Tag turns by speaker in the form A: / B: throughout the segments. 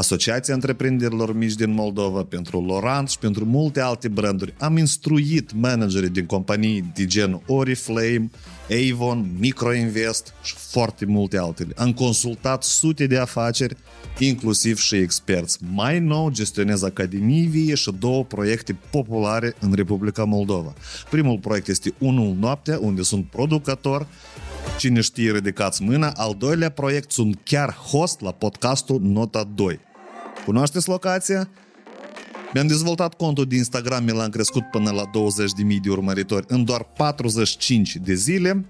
A: Asociația Întreprinderilor Mici din Moldova, pentru Lorant și pentru multe alte branduri. Am instruit managerii din companii de gen Oriflame, Avon, Microinvest și foarte multe altele. Am consultat sute de afaceri, inclusiv și experți. Mai nou gestionez Academii Vie și două proiecte populare în Republica Moldova. Primul proiect este Unul Noaptea, unde sunt producător, Cine știe, ridicați mâna. Al doilea proiect sunt chiar host la podcastul Nota 2. Cunoașteți locația? Mi-am dezvoltat contul de Instagram, mi l-am crescut până la 20.000 de urmăritori în doar 45 de zile.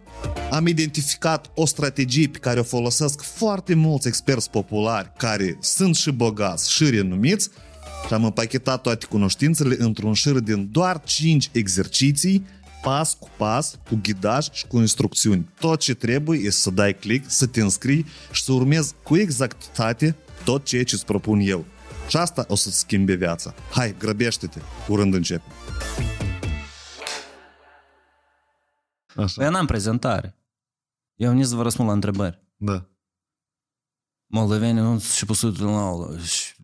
A: Am identificat o strategie pe care o folosesc foarte mulți experți populari care sunt și bogați și renumiți și am împachetat toate cunoștințele într-un șir din doar 5 exerciții pas cu pas, cu ghidaj și cu instrucțiuni. Tot ce trebuie este să dai click, să te înscrii și să urmezi cu exactitate tot ceea ce îți propun eu. Și asta o să-ți schimbe viața. Hai, grăbește-te, curând începe.
B: Așa. Eu n-am prezentare. Eu nici să vă răspund la întrebări.
A: Da.
B: Moldovenii nu și pus la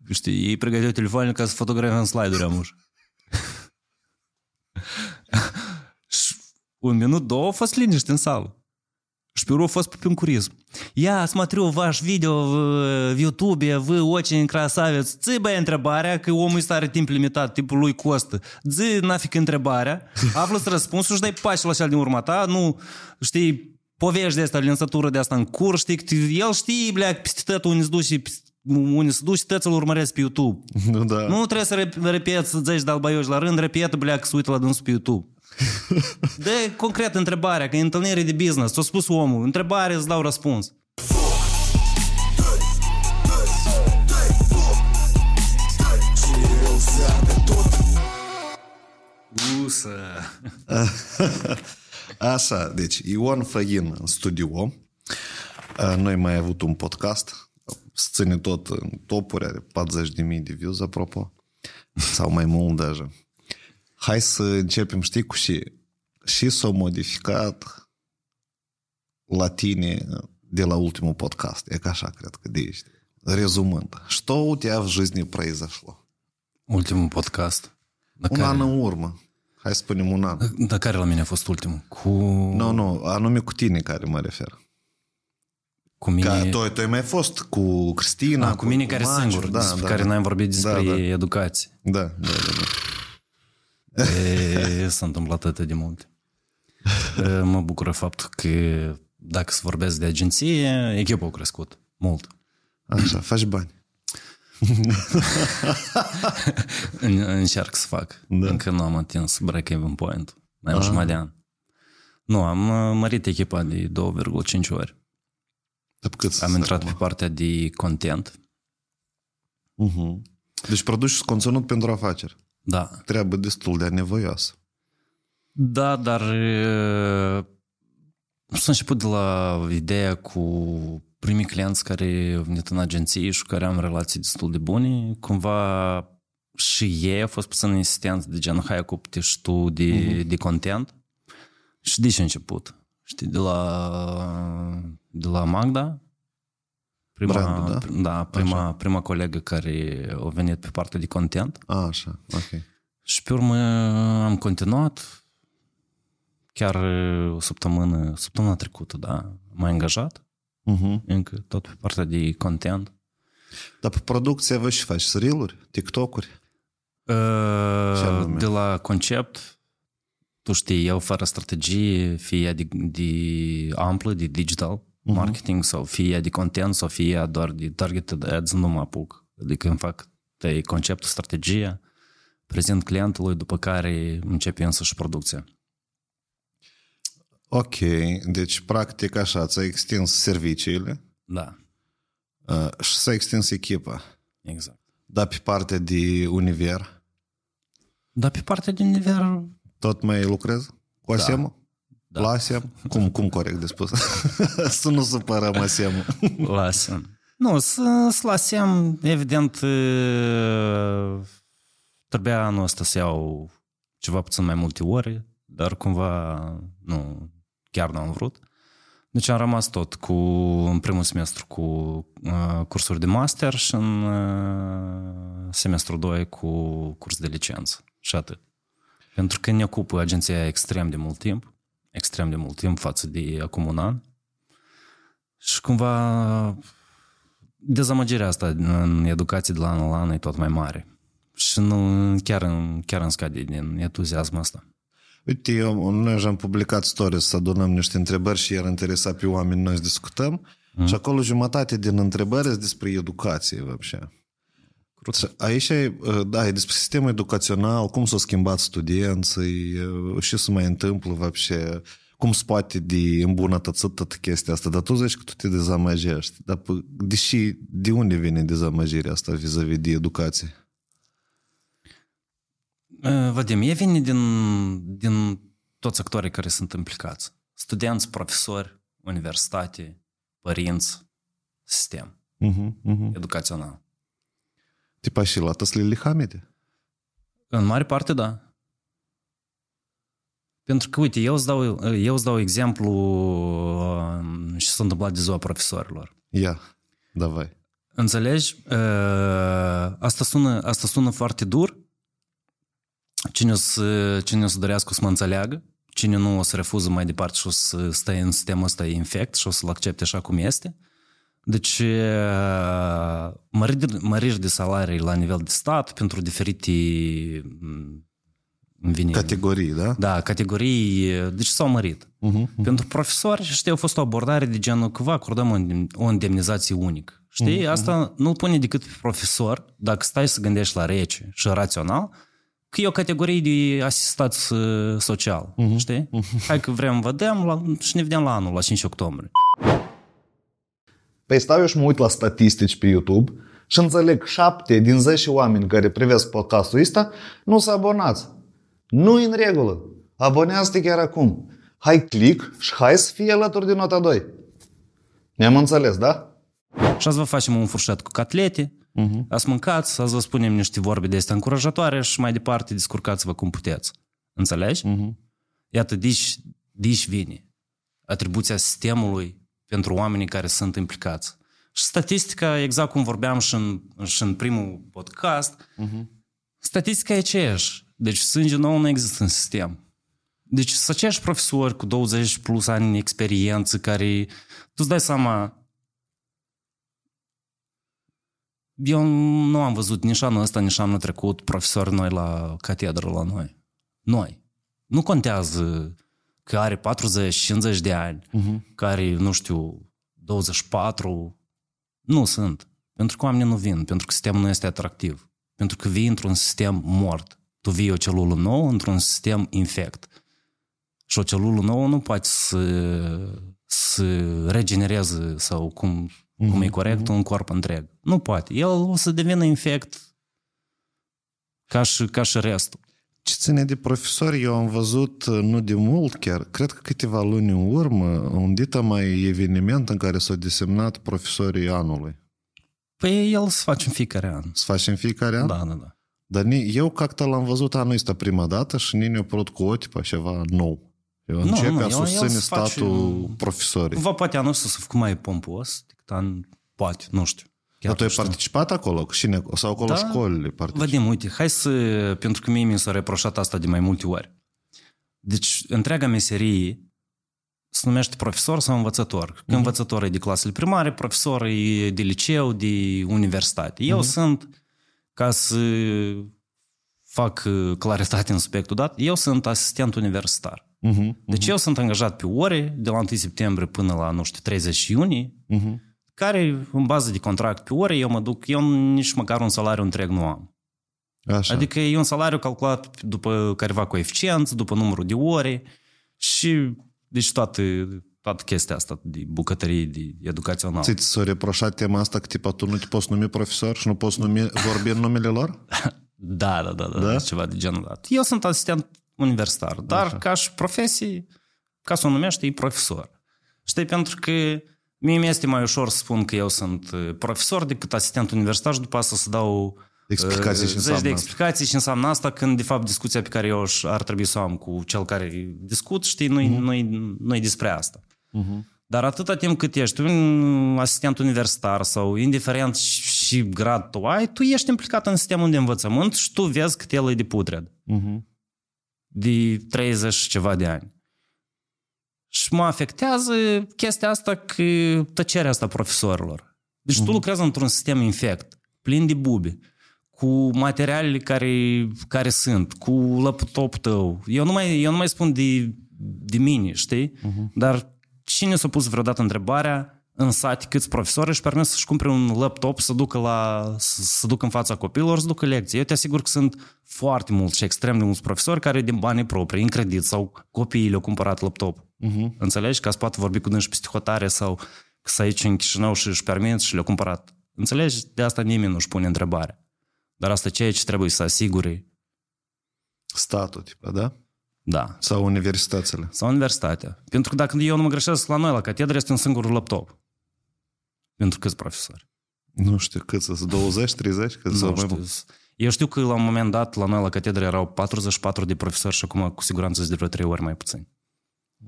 B: Știi, ei pregăteau telefoanele ca să fotografăm slide-uri amuși. un minut, două a fost liniște în sală. Și pe urmă a fost pe un curism. Я смотрю ваш видео в, в YouTube, вы очень красавец. Ți băi întrebarea, că omul este are timp limitat, timpul lui costă. Zi nafic întrebarea, află-ți răspunsul și dai pașul așa din urma ta, nu, știi, povești de asta, lănsătură de asta în curs, știi, el știe, blea, peste tătul unde se duce, unde se duce, tăți îl urmăresc pe YouTube.
A: Nu, da.
B: Nu trebuie să repeți 10 de albaioși la rând, repetă, blea, că se uită la dânsul pe YouTube. De concret întrebarea, că e întâlnire de business, ți-a spus omul, întrebare, îți dau răspuns. Usă!
A: Așa, deci Ion Făghin în studio. Noi mai avut un podcast. Se ține tot în topuri, are 40.000 de views, apropo. Sau mai mult deja Hai să începem, știi, cu și, și s-a modificat la tine de la ultimul podcast. E ca așa, cred că de ești. Резумând. Что у тебя в жизни произошло?
B: Ultimul podcast.
A: La un care... an în urmă. Hai să spunem un an.
B: Dar care la mine a fost ultimul? Cu...
A: Nu, nu, anume cu tine care mă refer.
B: Cu mine... Ca,
A: tu, tu ai mai fost cu Cristina.
B: A, cu, cu mine care Maciu, singur, da, despre da, care da. n-am vorbit despre da, da. educație.
A: Da, da, da. da.
B: E, s-a întâmplat atât de mult. Mă bucură faptul că dacă să vorbesc de agenție, echipa a crescut mult.
A: Așa, faci bani.
B: Încerc să fac. Da. Încă nu am atins break-even point. Mai am jumătate de an. Nu, am mărit echipa de 2,5 ori.
A: De cât
B: am intrat acum? pe partea de content.
A: Uh-huh. Deci produci conținut pentru afaceri.
B: Da.
A: Treabă destul de nevoioasă.
B: Da, dar s-a început de la ideea cu primii clienți care au venit în agenție și cu care am relații destul de bune. Cumva și ei au fost puțin insistenți de gen, hai ocupe și tu de, uh-huh. de content. Și de ce a început? Știi, de la, de la Magda, Prima, Brandul, da? Da, prima, așa. prima colegă care a venit pe partea de content.
A: A, așa, ok.
B: Și pe urmă am continuat. Chiar o săptămână, săptămâna trecută, da, m-am angajat. Uh-huh. Încă tot pe partea de content.
A: Dar pe producție vă și faci reel-uri, TikTok-uri?
B: Uh, de la concept, tu știi, eu fără strategie, fie de, de amplă, de digital, uh-huh. Marketing sau fie de content sau fie doar de targeted ads, nu mă apuc. Adică îmi fac pe conceptul, strategia, prezint clientului, după care începe însă și producția.
A: Ok, deci practic așa, ți-ai extins serviciile
B: Da,
A: uh, și s-a extins echipa.
B: exact.
A: Dar pe partea de univer,
B: Dar pe partea din nivel,
A: tot mai lucrezi cu ASEM?
B: Da.
A: La ASEM? Cum, cum corect de spus? să nu supărăm ASEM.
B: lasem. Nu, să, să lasem, evident, e, trebuia anul ăsta să iau ceva puțin mai multe ore, dar cumva nu, chiar nu am vrut. Deci am rămas tot cu, în primul semestru cu uh, cursuri de master și în uh, semestru 2 cu curs de licență. Și atât. Pentru că ne ocupă agenția extrem de mult timp, extrem de mult timp față de acum un an. Și cumva dezamăgirea asta în educație de la an la an e tot mai mare. Și nu, chiar, chiar îmi scade din entuziasmul ăsta.
A: Uite, eu, noi am publicat stories să adunăm niște întrebări și iar interesa pe oameni, noi să discutăm. Mm. Și acolo jumătate din întrebări sunt despre educație, вообще. Și Aici e, da, e despre sistemul educațional, cum s-au schimbat studenții, ce se mai întâmplă, вообще, cum se poate de îmbunătățit toată chestia asta. Dar tu zici că tu te dezamăgești. Dar p- deși, de unde vine dezamăgirea asta vis-a-vis de educație?
B: Uh, Vadim, e vine din, din toți actorii care sunt implicați. Studenți, profesori, universitate, părinți, sistem
A: Uh-huh, uh-huh.
B: educațional.
A: Tipa și la tăslile Hamide?
B: În mare parte, da. Pentru că, uite, eu îți dau, eu îți dau exemplu uh, și s-a întâmplat de ziua profesorilor.
A: Ia, davai.
B: Înțelegi? Uh, asta sună, asta sună foarte dur. Cine o, să, cine o să dorească o să mă înțeleagă, cine nu o să refuză mai departe și o să stai în sistemul ăsta infect și o să-l accepte așa cum este. Uh, deci, uh, măriri, măriri de salarii la nivel de stat pentru diferite m, îmi vine,
A: Categorii, da?
B: da, categorii, deci s-au mărit.
A: Uh-huh.
B: Pentru profesori, știi, a fost o abordare de genul că vă acordăm o indem- o indemnizație unică. Știi?
A: Mhm,
B: Asta nu-l pune decât pe profesor, dacă stai să gândești la rece și rațional, că e o categorie de asistat uh, social.
A: Mhm,
B: Știi? Hai că vrem, vedem la, și ne vedem la anul, la 5 octombrie.
A: Păi stau eu și mă uit la statistici pe YouTube și înțeleg 7 din 10 oameni care privesc podcastul ăsta nu s-au abonați. nu în regulă. Abonează-te chiar acum. Hai click și hai să fie alături de nota 2. Ne-am înțeles, da?
B: Și azi vă facem un furșet cu catlete,
A: Uh-huh.
B: ați mâncați, azi vă spunem niște vorbe de astea încurajatoare și mai departe descurcați-vă cum puteți. Înțelegi?
A: Uh-huh.
B: Iată, dici, dici vine atribuția sistemului pentru oamenii care sunt implicați. Și statistica, exact cum vorbeam și în, și în primul podcast,
A: Uh-huh.
B: statistica e aceeași. Deci sânge nou nu există în sistem. Deci sunt aceiași profesori cu 20 plus ani în experiență care, tu îți dai seama, eu nu am văzut nici anul ăsta, nici anul trecut profesori noi la catedră la noi. Noi. Nu contează că are 40-50 de ani,
A: Uh-huh.
B: care, nu știu, 24, nu sunt. Pentru că oamenii nu vin, pentru că sistemul nu este atractiv. Pentru că vii într-un sistem mort. Tu vii o celulă nouă într-un sistem infect. Și o celulă nouă nu poate să, să regenereze sau cum, cum e corect un corp întreg. Nu poate. El o să devină infect ca și, ca și restul.
A: Ce ține de profesori, eu am văzut uh, nu de mult chiar, cred că câteva luni în urmă, un dita mai eveniment în care s-au desemnat profesorii anului.
B: Păi el se face în fiecare an.
A: Se face în fiecare an?
B: Da, da, da.
A: Dar eu, cacta, l-am văzut anul ăsta prima dată și nici ne-a o cu ceva nou. Eu
B: nu,
A: începe a susține statul profesorii.
B: Va poate anul ăsta s-a făcut mai pompos decât an, poate, nu știu. Chiar
A: Dar tu ai
B: nu știu.
A: participat acolo? Cine? Sau acolo
B: Da.
A: școlile participă?
B: Vadim, uite, hai să... Pentru că mie mi s-a reproșat asta de mai multe ori. Deci, întreaga meserie se numește profesor sau învățător. Că învățător e de clasele primare, profesor e de liceu, de universitate. Eu sunt, ca să fac uh, claritate în subiectul dat, eu sunt asistent universitar.
A: Uh-huh.
B: Deci eu sunt angajat pe ore de la 1 septembrie până la, nu știu, 30 iunie,
A: Uh-huh.
B: Care, în bază de contract pe ore, eu mă duc, eu nici măcar un salariu întreg nu am.
A: Așa.
B: Adică e un salariu calculat după careva coeficienți, după numărul de ore și deci toată, toată chestia asta de bucătărie, de educațional.
A: Ți s-a reproșat tema asta că tipa tu nu te poți numi profesor și nu poți numi, vorbi în numele lor?
B: Da, da, da, da,
A: Da?
B: da? ceva de genul dat. Eu sunt asistent universitar, dar
A: Așa.
B: ca și profesie, ca să o numește, e profesor. Știi, pentru că mie mi-este mai ușor să spun că eu sunt uh, profesor decât asistent universitar și după asta să dau
A: Explicații
B: uh,
A: ce
B: zeci
A: înseamnă
B: de
A: asta.
B: explicații și înseamnă asta când de fapt discuția pe care eu aș- ar trebui să o am cu cel care discut, știi, nu-i,
A: Mhm.
B: nu-i, nu-i despre asta. Dar atâta timp cât ești un asistent universitar sau indiferent și și grad tu ai, tu ești implicat în sistemul de învățământ și tu vezi cât el e de putred.
A: Mhm.
B: De 30 și ceva de ani. Și mă afectează chestia asta că tăcerea asta a profesorilor. Deci tu lucrezi într-un sistem infect, plin de bubi, cu materialele care, care sunt, cu laptopul tău. Eu nu mai, eu nu mai spun de, de mine, știi? Dar cine s-a pus vreodată întrebarea în sat câți profesori își permit să-și cumpere un laptop să ducă, la, să, să ducă în fața copiilor, să ducă lecții. Eu te asigur că sunt foarte mulți și extrem de mulți profesori care din banii proprii, în credit sau copiii le-au cumpărat laptop.
A: Mhm.
B: Înțelegi? Ca să poată vorbi cu dânsi peste hotare sau că să aici în Chișinău și își permit și le-au cumpărat. Înțelegi? De asta nimeni nu-și pune întrebarea. Dar asta ceea ce trebuie să asigure,
A: Statul, tipa, da?
B: da,
A: Sau universitățile.
B: sau universitatea. Pentru că dacă eu nu mă greșesc, la noi la catedră este un singur laptop. Pentru câți profesori?
A: Nu știu cât să 20, 30, cât să
B: Nu
A: mai
B: știu. Eu știu că la un moment dat la noi la catedră erau 44 de profesori și acum cu siguranță sunt de vreo 3 ori mai puțini.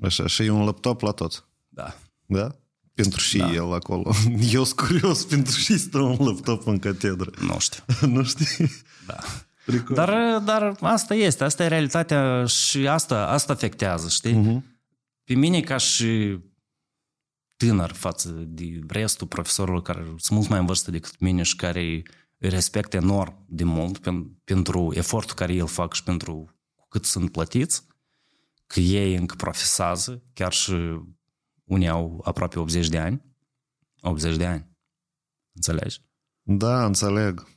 A: Așa, și e un laptop la toți.
B: Da.
A: Da? Pentru și
B: Da.
A: el acolo. Eu sunt curios, pentru și stă un laptop în catedră.
B: Nu știu.
A: nu știi?
B: Da.
A: Pricol.
B: Dar, dar asta este, asta e realitatea și asta, asta afectează, știi?
A: Mhm.
B: Pe mine ca și tânăr față de restul profesorilor care sunt mult mai în vârstă decât mine și care îi respect enorm de mult pen, pentru efortul care el fac și pentru cu cât sunt plătiți, că ei încă profesează, chiar și unii au aproape 80 de ani, 80 de ani, înțelegi?
A: Da, înțeleg.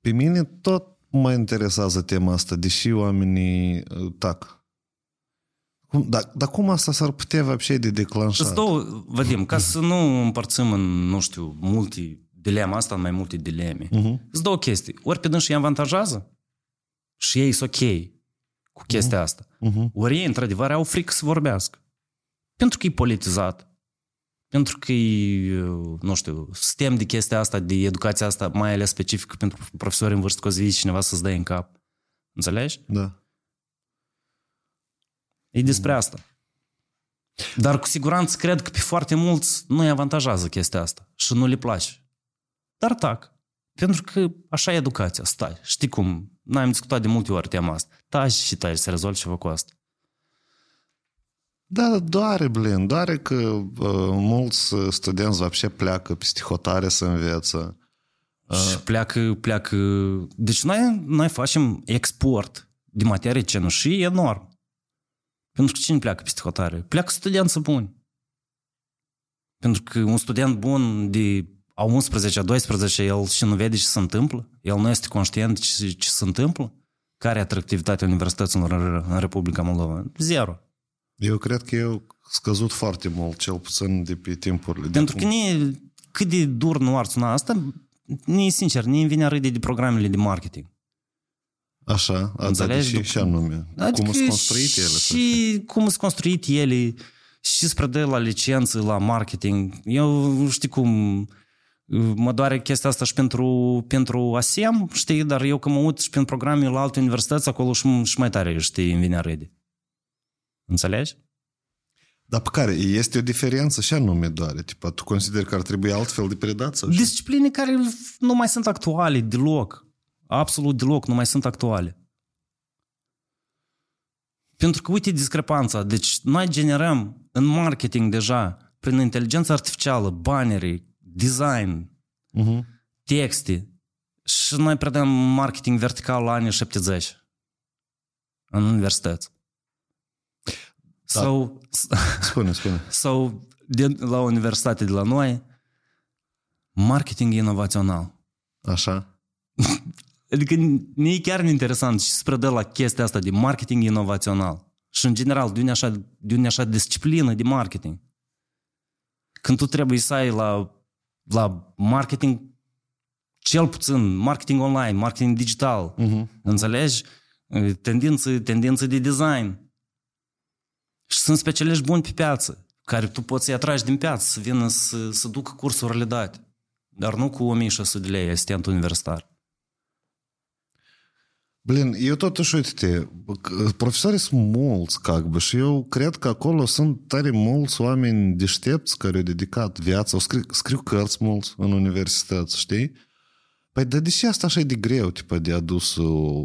A: Pe mine tot mă interesează tema asta, deși oamenii uh, tac. Cum, dar, dar cum asta s-ar putea вообще de declanșat?
B: Sunt două, Vadim, ca să nu împărțim în, nu știu, multe dilema asta în mai multe dileme.
A: Mhm.
B: Sunt două chestii. Ori pe dânsi îi avantajează și ei sunt ok cu chestia asta.
A: Mhm.
B: Ori ei, într-adevăr, au frică să vorbească. Pentru că e politizat. Pentru că e, nu știu, sistem de chestia asta, de educația asta, mai ales specifică pentru profesori în vârstă, că o să vii cineva să-ți dai în cap. Înțelegi?
A: Da.
B: E despre asta. Dar cu siguranță cred că pe foarte mulți nu-i avantajează chestia asta și nu le place. Dar tac. Pentru că așa e educația. Stai. Știi cum? Noi am discutat de multe ori tema asta Taci și taci, se rezolvă ceva cu asta.
A: Da, doare, blin, doare că uh, mulți uh, studenți вообще pleacă peste hotare să înveță.
B: Și pleacă, pleacă... Deci noi, noi facem export de materie cenușii enorm. Pentru că cine pleacă peste hotare? Pleacă studenți buni. Pentru că un student bun de a 11, a 12, el și nu vede ce se întâmplă? El nu este conștient ce, ce se întâmplă? care e atractivitatea universităților în, în Republica Moldova? Zero.
A: Eu cred că eu scăzut foarte mult, cel puțin de pe timpurile. de
B: Pentru că
A: acum.
B: nie, cât de dur nu ar suna asta, nie, sincer, nie îmi vine a râde de programele de marketing.
A: Așa, a, da,
B: Înțelegi?
A: și, și anume. cum sunt construite ele. să
B: Și cum sunt construite ele și spre de la licență, la marketing. Eu știi cum mă doare chestia asta și pentru, pentru ASEM, știi, dar eu că mă uit și prin programe la alte universități, acolo și, și mai tare, știi, îmi vine a râde. Înțelegi?
A: Dar pe care este o diferență și anume doare. Tipa, tu consideri că ar trebui altfel de predat? Sau ce?
B: Discipline care nu mai sunt actuale deloc. Absolut deloc nu mai sunt actuale. Pentru că uite discrepanța. Deci noi generăm în marketing deja prin inteligență artificială, bannere, design,
A: Mhm.
B: texte și noi predăm marketing vertical la anii 70 în universități.
A: Da.
B: Sau,
A: Spune, spune.
B: sau de, la universitate de la noi marketing inovațional.
A: Așa.
B: Adică ne e chiar interesant și spre de la chestia asta de marketing inovațional. Și în general, de unde așa, de unde așa disciplină de marketing. Când tu trebuie să ai la, la marketing cel puțin marketing online, marketing digital,
A: Uh-huh.
B: înțelegi? Tendință, tendință de design. Și sunt specialiști buni pe piață, care tu poți să-i atragi din piață, să vină să, să ducă cursurile date. Dar nu cu 1600 de lei asistent universitar.
A: Blin, eu totuși, uite profesorii sunt mulți, как бы, și eu cred că acolo sunt tare mulți oameni deștepți care au dedicat viața, au scriu, scriu cărți mulți în universități, știi? Păi, dar de ce asta așa e de greu, tipa, de adus o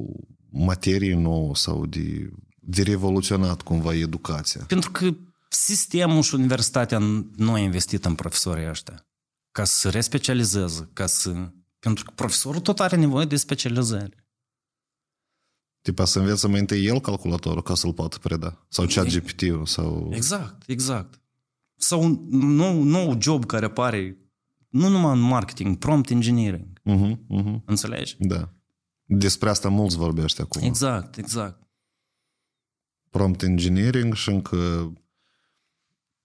A: materie nouă sau de, de revoluționat cumva educația?
B: Pentru că sistemul și universitatea nu a investit în profesorii ăștia ca să se respecializeze, ca să... Pentru că profesorul tot are nevoie de specializare.
A: Tipa să învețe mai întâi el calculatorul ca să-l poată preda. Sau chat GPT-ul. Sau...
B: Exact, exact. Sau un nou, nou job care apare nu numai în marketing, prompt engineering.
A: Uh-huh, uh-huh.
B: Înțelegi?
A: Da. Despre asta mulți vorbește acum.
B: Exact, exact.
A: Prompt engineering și încă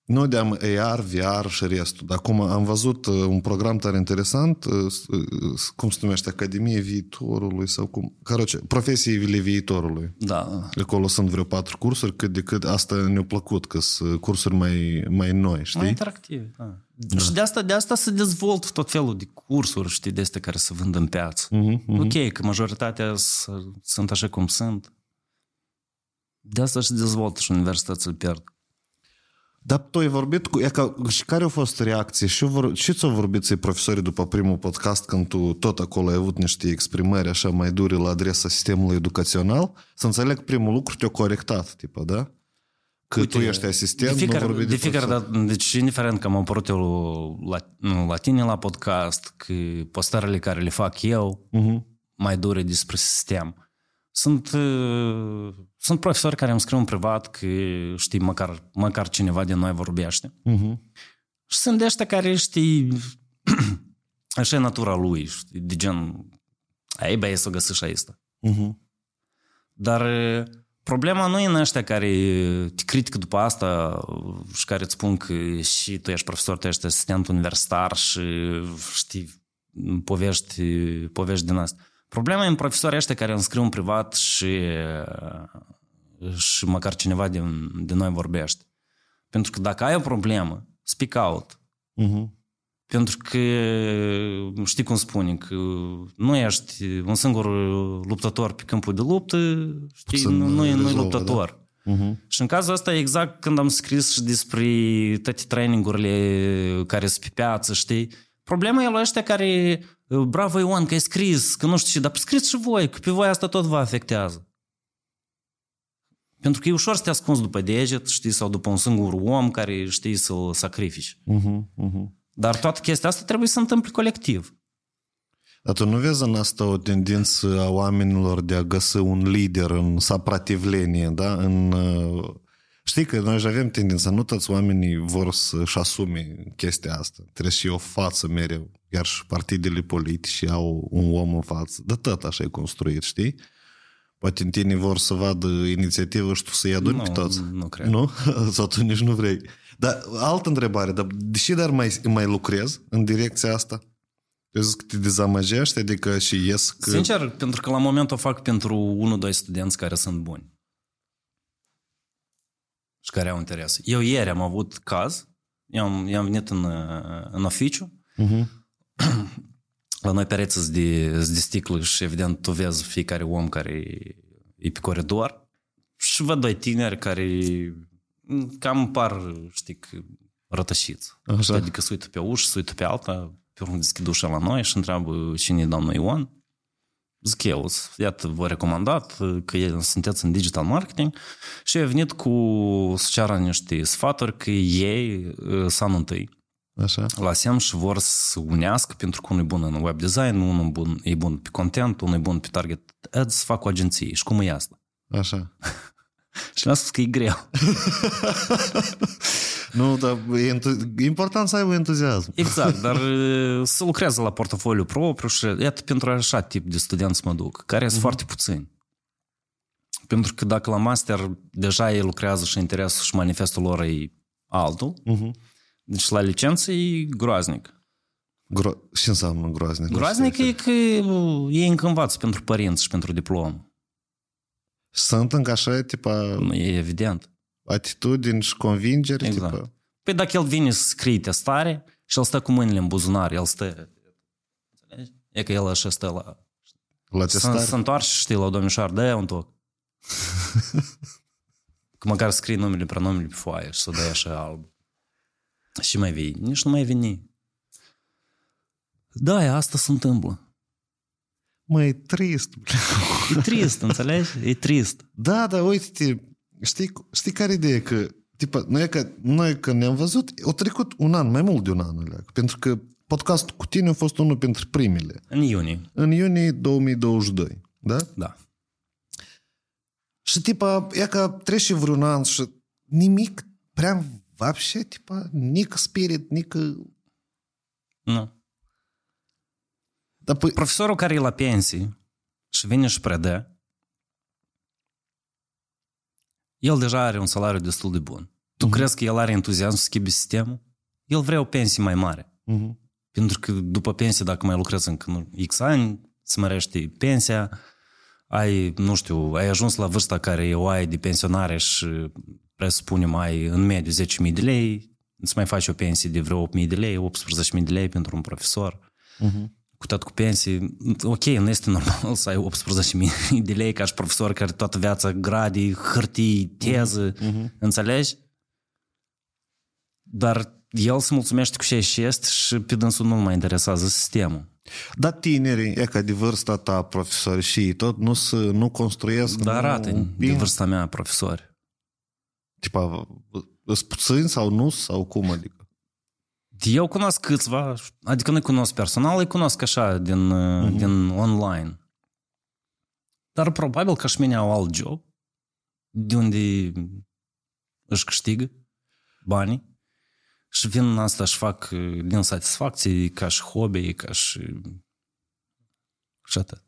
A: nu de AR, VR și restul. Dar acum am văzut uh, un program tare interesant, uh, cum se numește, Academie Viitorului sau cum, caroce, profesiile viitorului.
B: Da.
A: Acolo sunt vreo patru cursuri, cât de cât asta ne-a plăcut, că sunt cursuri mai, mai noi, știi?
B: Mai interactive, da. da. Și de asta, de asta se dezvoltă tot felul de cursuri, știi, de astea care se vând în piață.
A: Uh-huh, uh-huh.
B: Ok, că majoritatea sunt așa cum sunt. De asta se dezvoltă și universitățile pierd.
A: Dar tu ai vorbit cu... E ca, și care au fost reacții? Și, vor, și ți-au vorbit profesorii după primul podcast când tu tot acolo ai avut niște exprimări așa mai dure la adresa sistemului educațional? Să înțeleg primul lucru te-a corectat, tipă, da? Că Uite, tu ești asistent,
B: de fiecare,
A: nu vorbi de,
B: de fiecare dată, deci indiferent că am apărut eu la, la tine la podcast, că postările care le fac eu, uh-huh. mai dure despre sistem. Sunt, uh, sunt profesori care îmi scriu în privat că, știi, măcar, măcar cineva din noi vorbește.
A: Uh-huh.
B: Și sunt de ăștia care, știi, așa e natura lui, știi, de gen, ai băie să o găsești asta.
A: Uh-huh.
B: Dar problema nu e în ăștia care te critică după asta și care îți spun că și tu ești profesor, tu ești asistent universitar și știi, povești, povești din asta. Problema e în profesorii ăștia care îmi scriu în privat și, și măcar cineva din, din noi vorbește. Pentru că dacă ai o problemă, speak out.
A: Uh-huh.
B: Pentru că știi cum spune, că nu ești un singur luptător pe câmpul de luptă, știi,
A: Puțin
B: nu, nu, e, nu e
A: rezolvă,
B: luptător.
A: Da? Uh-huh.
B: Și în cazul ăsta, exact când am scris și despre toate trainingurile care sunt pe piață, știi, problema e la ăștia care bravo Ioan că ai scris, că nu știu ce, dar scriți și voi, că pe voi asta tot vă afectează. Pentru că e ușor să te ascunzi după deget, știi, sau după un singur om care știi să-l sacrifici.
A: Uh-huh. Uh-huh.
B: Dar toată chestia asta trebuie să se întâmple colectiv.
A: Dar tu nu vezi în asta o tendință a oamenilor de a găsi un lider în saprativlenie, da? În, știi că noi avem tendința, nu toți oamenii vor să-și asume chestia asta. Trebuie și o față mereu. Iar și partidele politice au un om în față. De tot așa e construit, știi? Poate în tine vor să vadă inițiativă și tu să-i aduni
B: nu,
A: pe toți.
B: Nu cred.
A: Nu? Sau tu nici nu vrei. Dar altă întrebare, dar deși dar mai, mai lucrezi în direcția asta? Eu zic că te dezamăgești, adică și ies că...
B: Sincer, pentru că la moment o fac pentru 1-2 studenți care sunt buni. Și care au interes. Eu ieri am avut caz, i-am, i-am venit în, în oficiu,
A: uh-huh.
B: la noi pereți de, de sticlă și evident tu vezi fiecare om care e pe coridor și văd doi tineri care cam par, știi, rătășiți.
A: Așa.
B: Adică se uită pe ușă, se uită pe alta, pe urmă deschid ușa la noi și întreabă cine e domnul Ion. Zic eu, iată, vă recomandat că sunteți în digital marketing și eu venit cu să ceară niște sfaturi că ei sunt anul întâi
A: Așa.
B: la SEM și vor să unească pentru că unul e bun în web design, unul bun, e bun pe content, unul e bun pe target ads, să fac o agenție. Și cum e asta?
A: Așa.
B: și mi-a spus că e greu.
A: Nu, dar e, entu- e important să aibă entuziasm.
B: Exact, dar uh, să lucreze la portofoliu propriu și iată pentru așa tip de studenți mă duc, care sunt foarte puțini. Pentru că dacă la master deja ei lucrează și interesul și manifestul lor e altul,
A: Uh-huh.
B: deci la licență e groaznic.
A: Gro- ce înseamnă groaznic? Nu
B: Groaznic
A: știu
B: e că uh, ei încă învață pentru părinți și pentru diplom.
A: Sunt încă așa, tipa,
B: E evident.
A: atitudini și convingeri,
B: Exact.
A: tipa,
B: Păi dacă el vine să scrie testare și el stă cu mâinile în buzunar, el stă... Înțelegi? E că el așa stă la...
A: la
B: Să
A: testare.
B: se întoarce și știi la domnișoară, dă un toc. că măcar scrie numele, prenumele pe foaie și să dai așa alb. Și mai vii. Nici nu mai veni. Da, e asta se întâmplă.
A: Mă, e trist.
B: E trist, înțelegi? E trist.
A: Da, da, uite, știi, știi care ideea? Că, tipa, noi, că, noi când ne-am văzut, au trecut un an, mai mult de un an, alea, pentru că podcastul cu tine a fost unul dintre primele.
B: În iunie.
A: În iunie 2022, da?
B: Da.
A: Și tipa, e că trece vreun an și nimic prea вообще, tipa, nici spirit, nici...
B: Nu.
A: Dar păi,
B: Profesorul care e la pensie și vine și predă, el deja are un salariu destul de bun. Tu crezi că el are entuziasm să schimbe sistemul? El vrea o pensie mai mare.
A: Mhm.
B: Pentru că după pensie, dacă mai lucrezi încă nu, X ani, se mărește pensia, ai, nu știu, ai ajuns la vârsta care o ai de pensionare și presupunem ai în mediu 10.000 de lei, îți mai faci o pensie de vreo 8.000 de lei, 18.000 de lei pentru un profesor.
A: Mhm.
B: Cu tot cu pensii, ok, nu este normal să ai 18.000 de lei ca și profesor care toată viața gradii, hârtii, teză, înțelegi? Dar el se mulțumește cu ce și este și pe dânsul nu mai interesează sistemul.
A: Dar tinerii, e ca de vârsta ta, profesori și ei tot, nu, se, nu construiesc...
B: Dar
A: nu
B: arată de
A: împing.
B: vârsta mea profesori.
A: Tipa, îs puțini sau nu, sau cum adică?
B: Eu cunosc câțiva, adică nu cunosc personal, îi cunosc așa din, uh din online. Dar probabil că și mine au alt job, de unde își câștigă banii și vin în asta și fac uh, din satisfacție ca și hobby, ca și... și atât.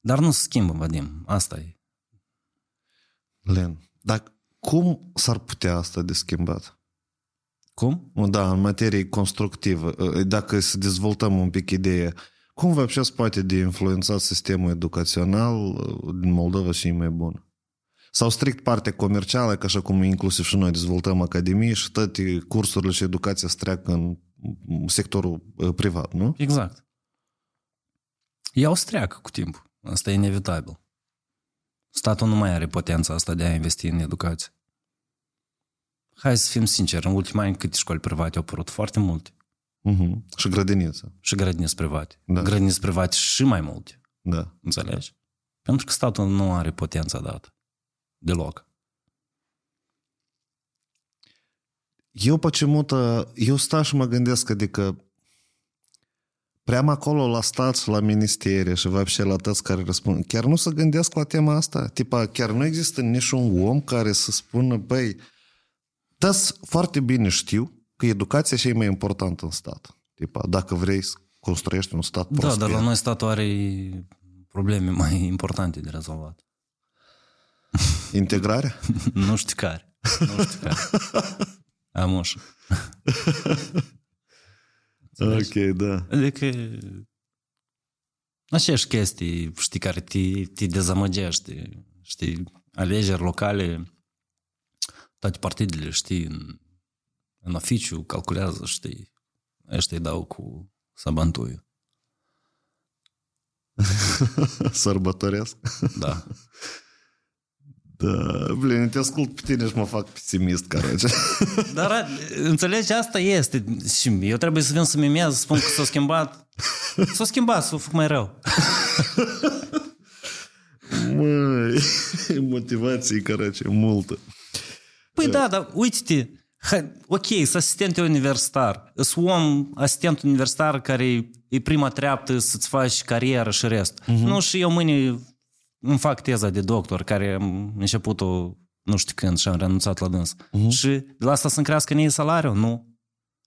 B: Dar nu se schimbă, Vadim, asta e.
A: Len, dar cum s-ar putea asta de schimbat?
B: Cum?
A: Da, în materie constructivă. Ă, dacă să dezvoltăm un pic ideea, cum vă se poate de influențat sistemul educațional ă, din Moldova și mai bun? Sau strict partea comercială, că așa cum inclusiv și noi dezvoltăm academii și toate cursurile și educația se treacă în sectorul ă, privat, nu?
B: Exact. Ea o streacă cu timpul. Asta e inevitabil. Statul nu mai are potența asta de a investi în educație Hai să fim sinceri, în ultimii ani câte școli private au apărut? Foarte multe.
A: Uh-huh. Și grădiniță.
B: Și grădiniți private.
A: Da.
B: Grădiniți private și mai multe.
A: Da.
B: Înțelegi? Pentru că statul nu are potența dată. Deloc.
A: Eu почему-то, eu stau și mă gândesc, adică prea acolo la stat și la ministerie și вообще la toți care răspund, chiar nu se gândesc la tema asta? Tipa, chiar nu există niciun om care să spună, băi, toți foarte bine știu că educația și e mai importantă în stat. Tipa, dacă vrei să construiești un stat
B: Da,
A: prosper.
B: dar la noi statul are probleme mai importante de rezolvat.
A: Integrarea?
B: nu știu care. Nu știu care. Am ușă.
A: ok, da.
B: Adică aceeași chestii, știi, care te, te dezamăgește, știi, alegeri locale, toate partidele, știi, în, în oficiu calculează, știi, ăștia îi dau cu sabantuiul.
A: Sărbătoresc.
B: Da.
A: Da, blin, te ascult pe tine și mă fac pesimist, carace.
B: Dar înțelegi, asta este. Și eu trebuie să vin să mimez, să spun că s-a schimbat. S-a schimbat, s-a făcut mai rău.
A: Măi, motivație, carace, multă.
B: Păi da, dar uite-te, hai, ok, sunt asistent universitar, sunt om asistent universitar care e prima treaptă să-ți faci carieră și rest. Uh-huh. Nu și eu mâine îmi fac teza de doctor care am început-o nu știu când și am renunțat la dâns. Uh-huh. Și de la asta să-mi crească nie salariul? Nu.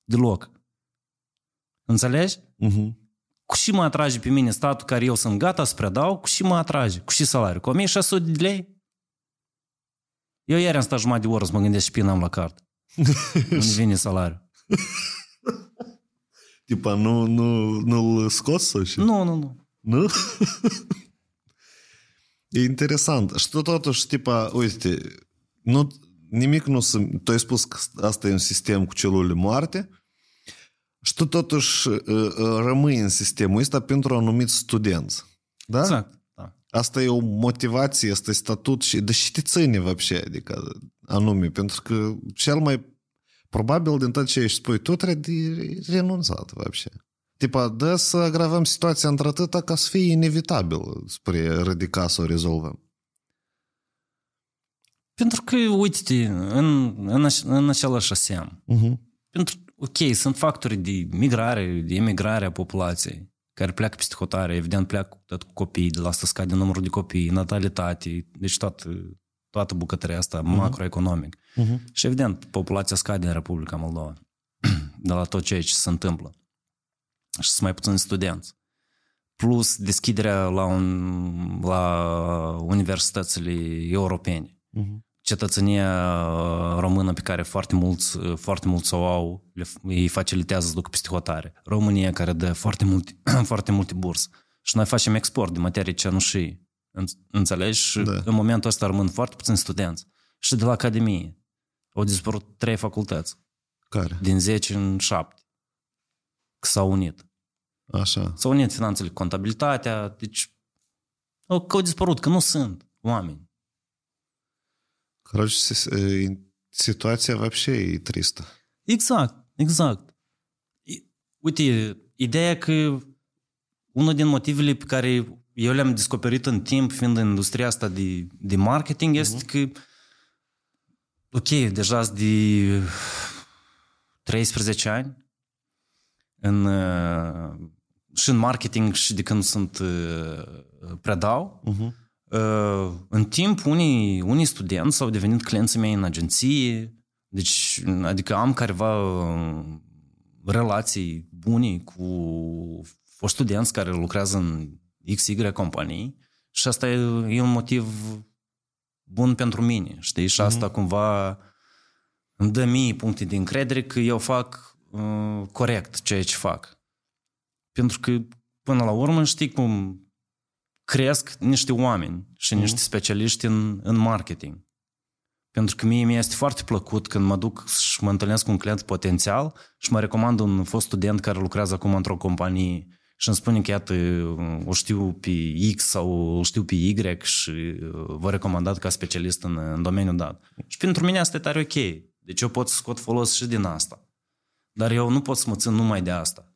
B: Deloc. Înțelegi?
A: Uh-huh.
B: Cu și mă atrage pe mine statul care eu sunt gata să predau, cu și mă atrage, cu și salariu. Cu 1600 de lei? Eu ieri am stat jumătate de oră să mă gândesc și pinam la cart. Unde vine salariul?
A: Tipa, nu, nu, nu-l scoți sau și?
B: Nu, nu, nu.
A: Nu? e interesant. Și tot totuși, tipa, uite, nu, nimic nu se... Tu ai spus că asta e un sistem cu celule moarte și tu totuși uh, uh, rămâi în sistemul ăsta pentru anumiți studenți. Da?
B: Exact. Da.
A: Asta e o motivație, asta e statut și de ce te ține вообще, adică anume, pentru că cel mai probabil din tot ce ești spui, tu trebuie de renunțat вообще. Tipa, da să agravăm situația într-atâta ca să fie inevitabil spre radica să o rezolvăm.
B: Pentru că, uite în, în, în același asem,
A: Uh-huh.
B: pentru, ok, sunt factori de migrare, de emigrare a populației, care pleacă peste hotare, evident pleacă tot cu copii, de la asta scade numărul de copii, natalitate, deci toată, toată bucătăria asta uh-huh. macroeconomic.
A: Uh-huh.
B: Și evident, populația scade în Republica Moldova, de la tot ceea ce se întâmplă. Și sunt mai puțini studenți. Plus deschiderea la, un, la universitățile europene
A: Uh-huh.
B: Cetățenia uh, română pe care foarte mulți, uh, foarte mulți o au, le, îi facilitează să ducă peste hotare. România care dă foarte multe, foarte multe burse. Și noi facem export de materii cenușii. În- Înțelegi? Și
A: Da.
B: în momentul ăsta rămân foarte puțini studenți. Și de la Academie au dispărut trei facultăți.
A: Care?
B: Din 10 în 7. Că s-au unit.
A: Așa.
B: S-au unit finanțele cu contabilitatea, deci au, că au dispărut, că nu sunt oameni.
A: Короче, си- э, situația вообще e tristă.
B: Exact, exact. I- Uite, ideea că unul din motivele pe care eu le-am descoperit în timp, fiind în industria asta de, de marketing, este că ok, deja sunt de 13 ani în, uh, și în marketing și de când sunt uh, predau.
A: Uh-huh.
B: Uh, în timp, unii, unii studenți au devenit clienții mei în agenție, deci, adică am careva uh, relații bune cu foști studenți care lucrează în XY companii și asta e, e un motiv bun pentru mine, știi? Și asta cumva îmi dă mie puncte de încredere că eu fac uh, corect ceea ce fac. Pentru că, până la urmă, știi cum cresc niște oameni și niște specialiști în, în marketing. Pentru că mie mi este foarte plăcut când mă duc și mă întâlnesc cu un client potențial și mă recomand un fost student care lucrează acum într-o companie și îmi spune că, iată, o știu pe X sau o știu pe Y și uh, vă recomandat ca specialist în, în domeniul dat. Și pentru mine asta e tare ok. Deci eu pot să scot folos și din asta. Dar eu nu pot să mă țin numai de asta.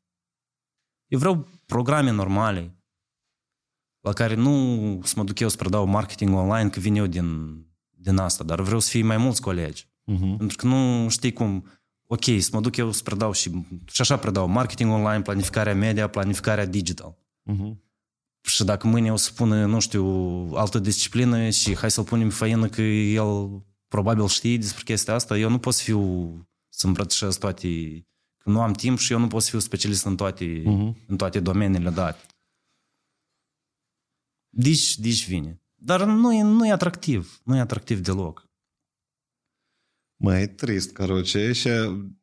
B: Eu vreau programe normale, la care nu să mă duc eu să predau marketing online, că vin eu din, din asta, dar vreau să fie mai mulți colegi.
A: Uh-huh.
B: Pentru că nu știi cum, ok, să mă duc eu să predau și, și așa predau marketing online, planificarea media, planificarea digital.
A: Uh-huh.
B: Și dacă mâine o să pună, nu știu, altă disciplină și hai să-l punem pe făină că el probabil știe despre chestia asta, eu nu pot să fiu, să îmbrățișez toate, că nu am timp și eu nu pot să fiu specialist în toate,
A: Mhm.
B: în toate domeniile date. Deci, deci vine. Dar nu e, nu e atractiv. Nu e atractiv deloc.
A: Mai trist, короче, și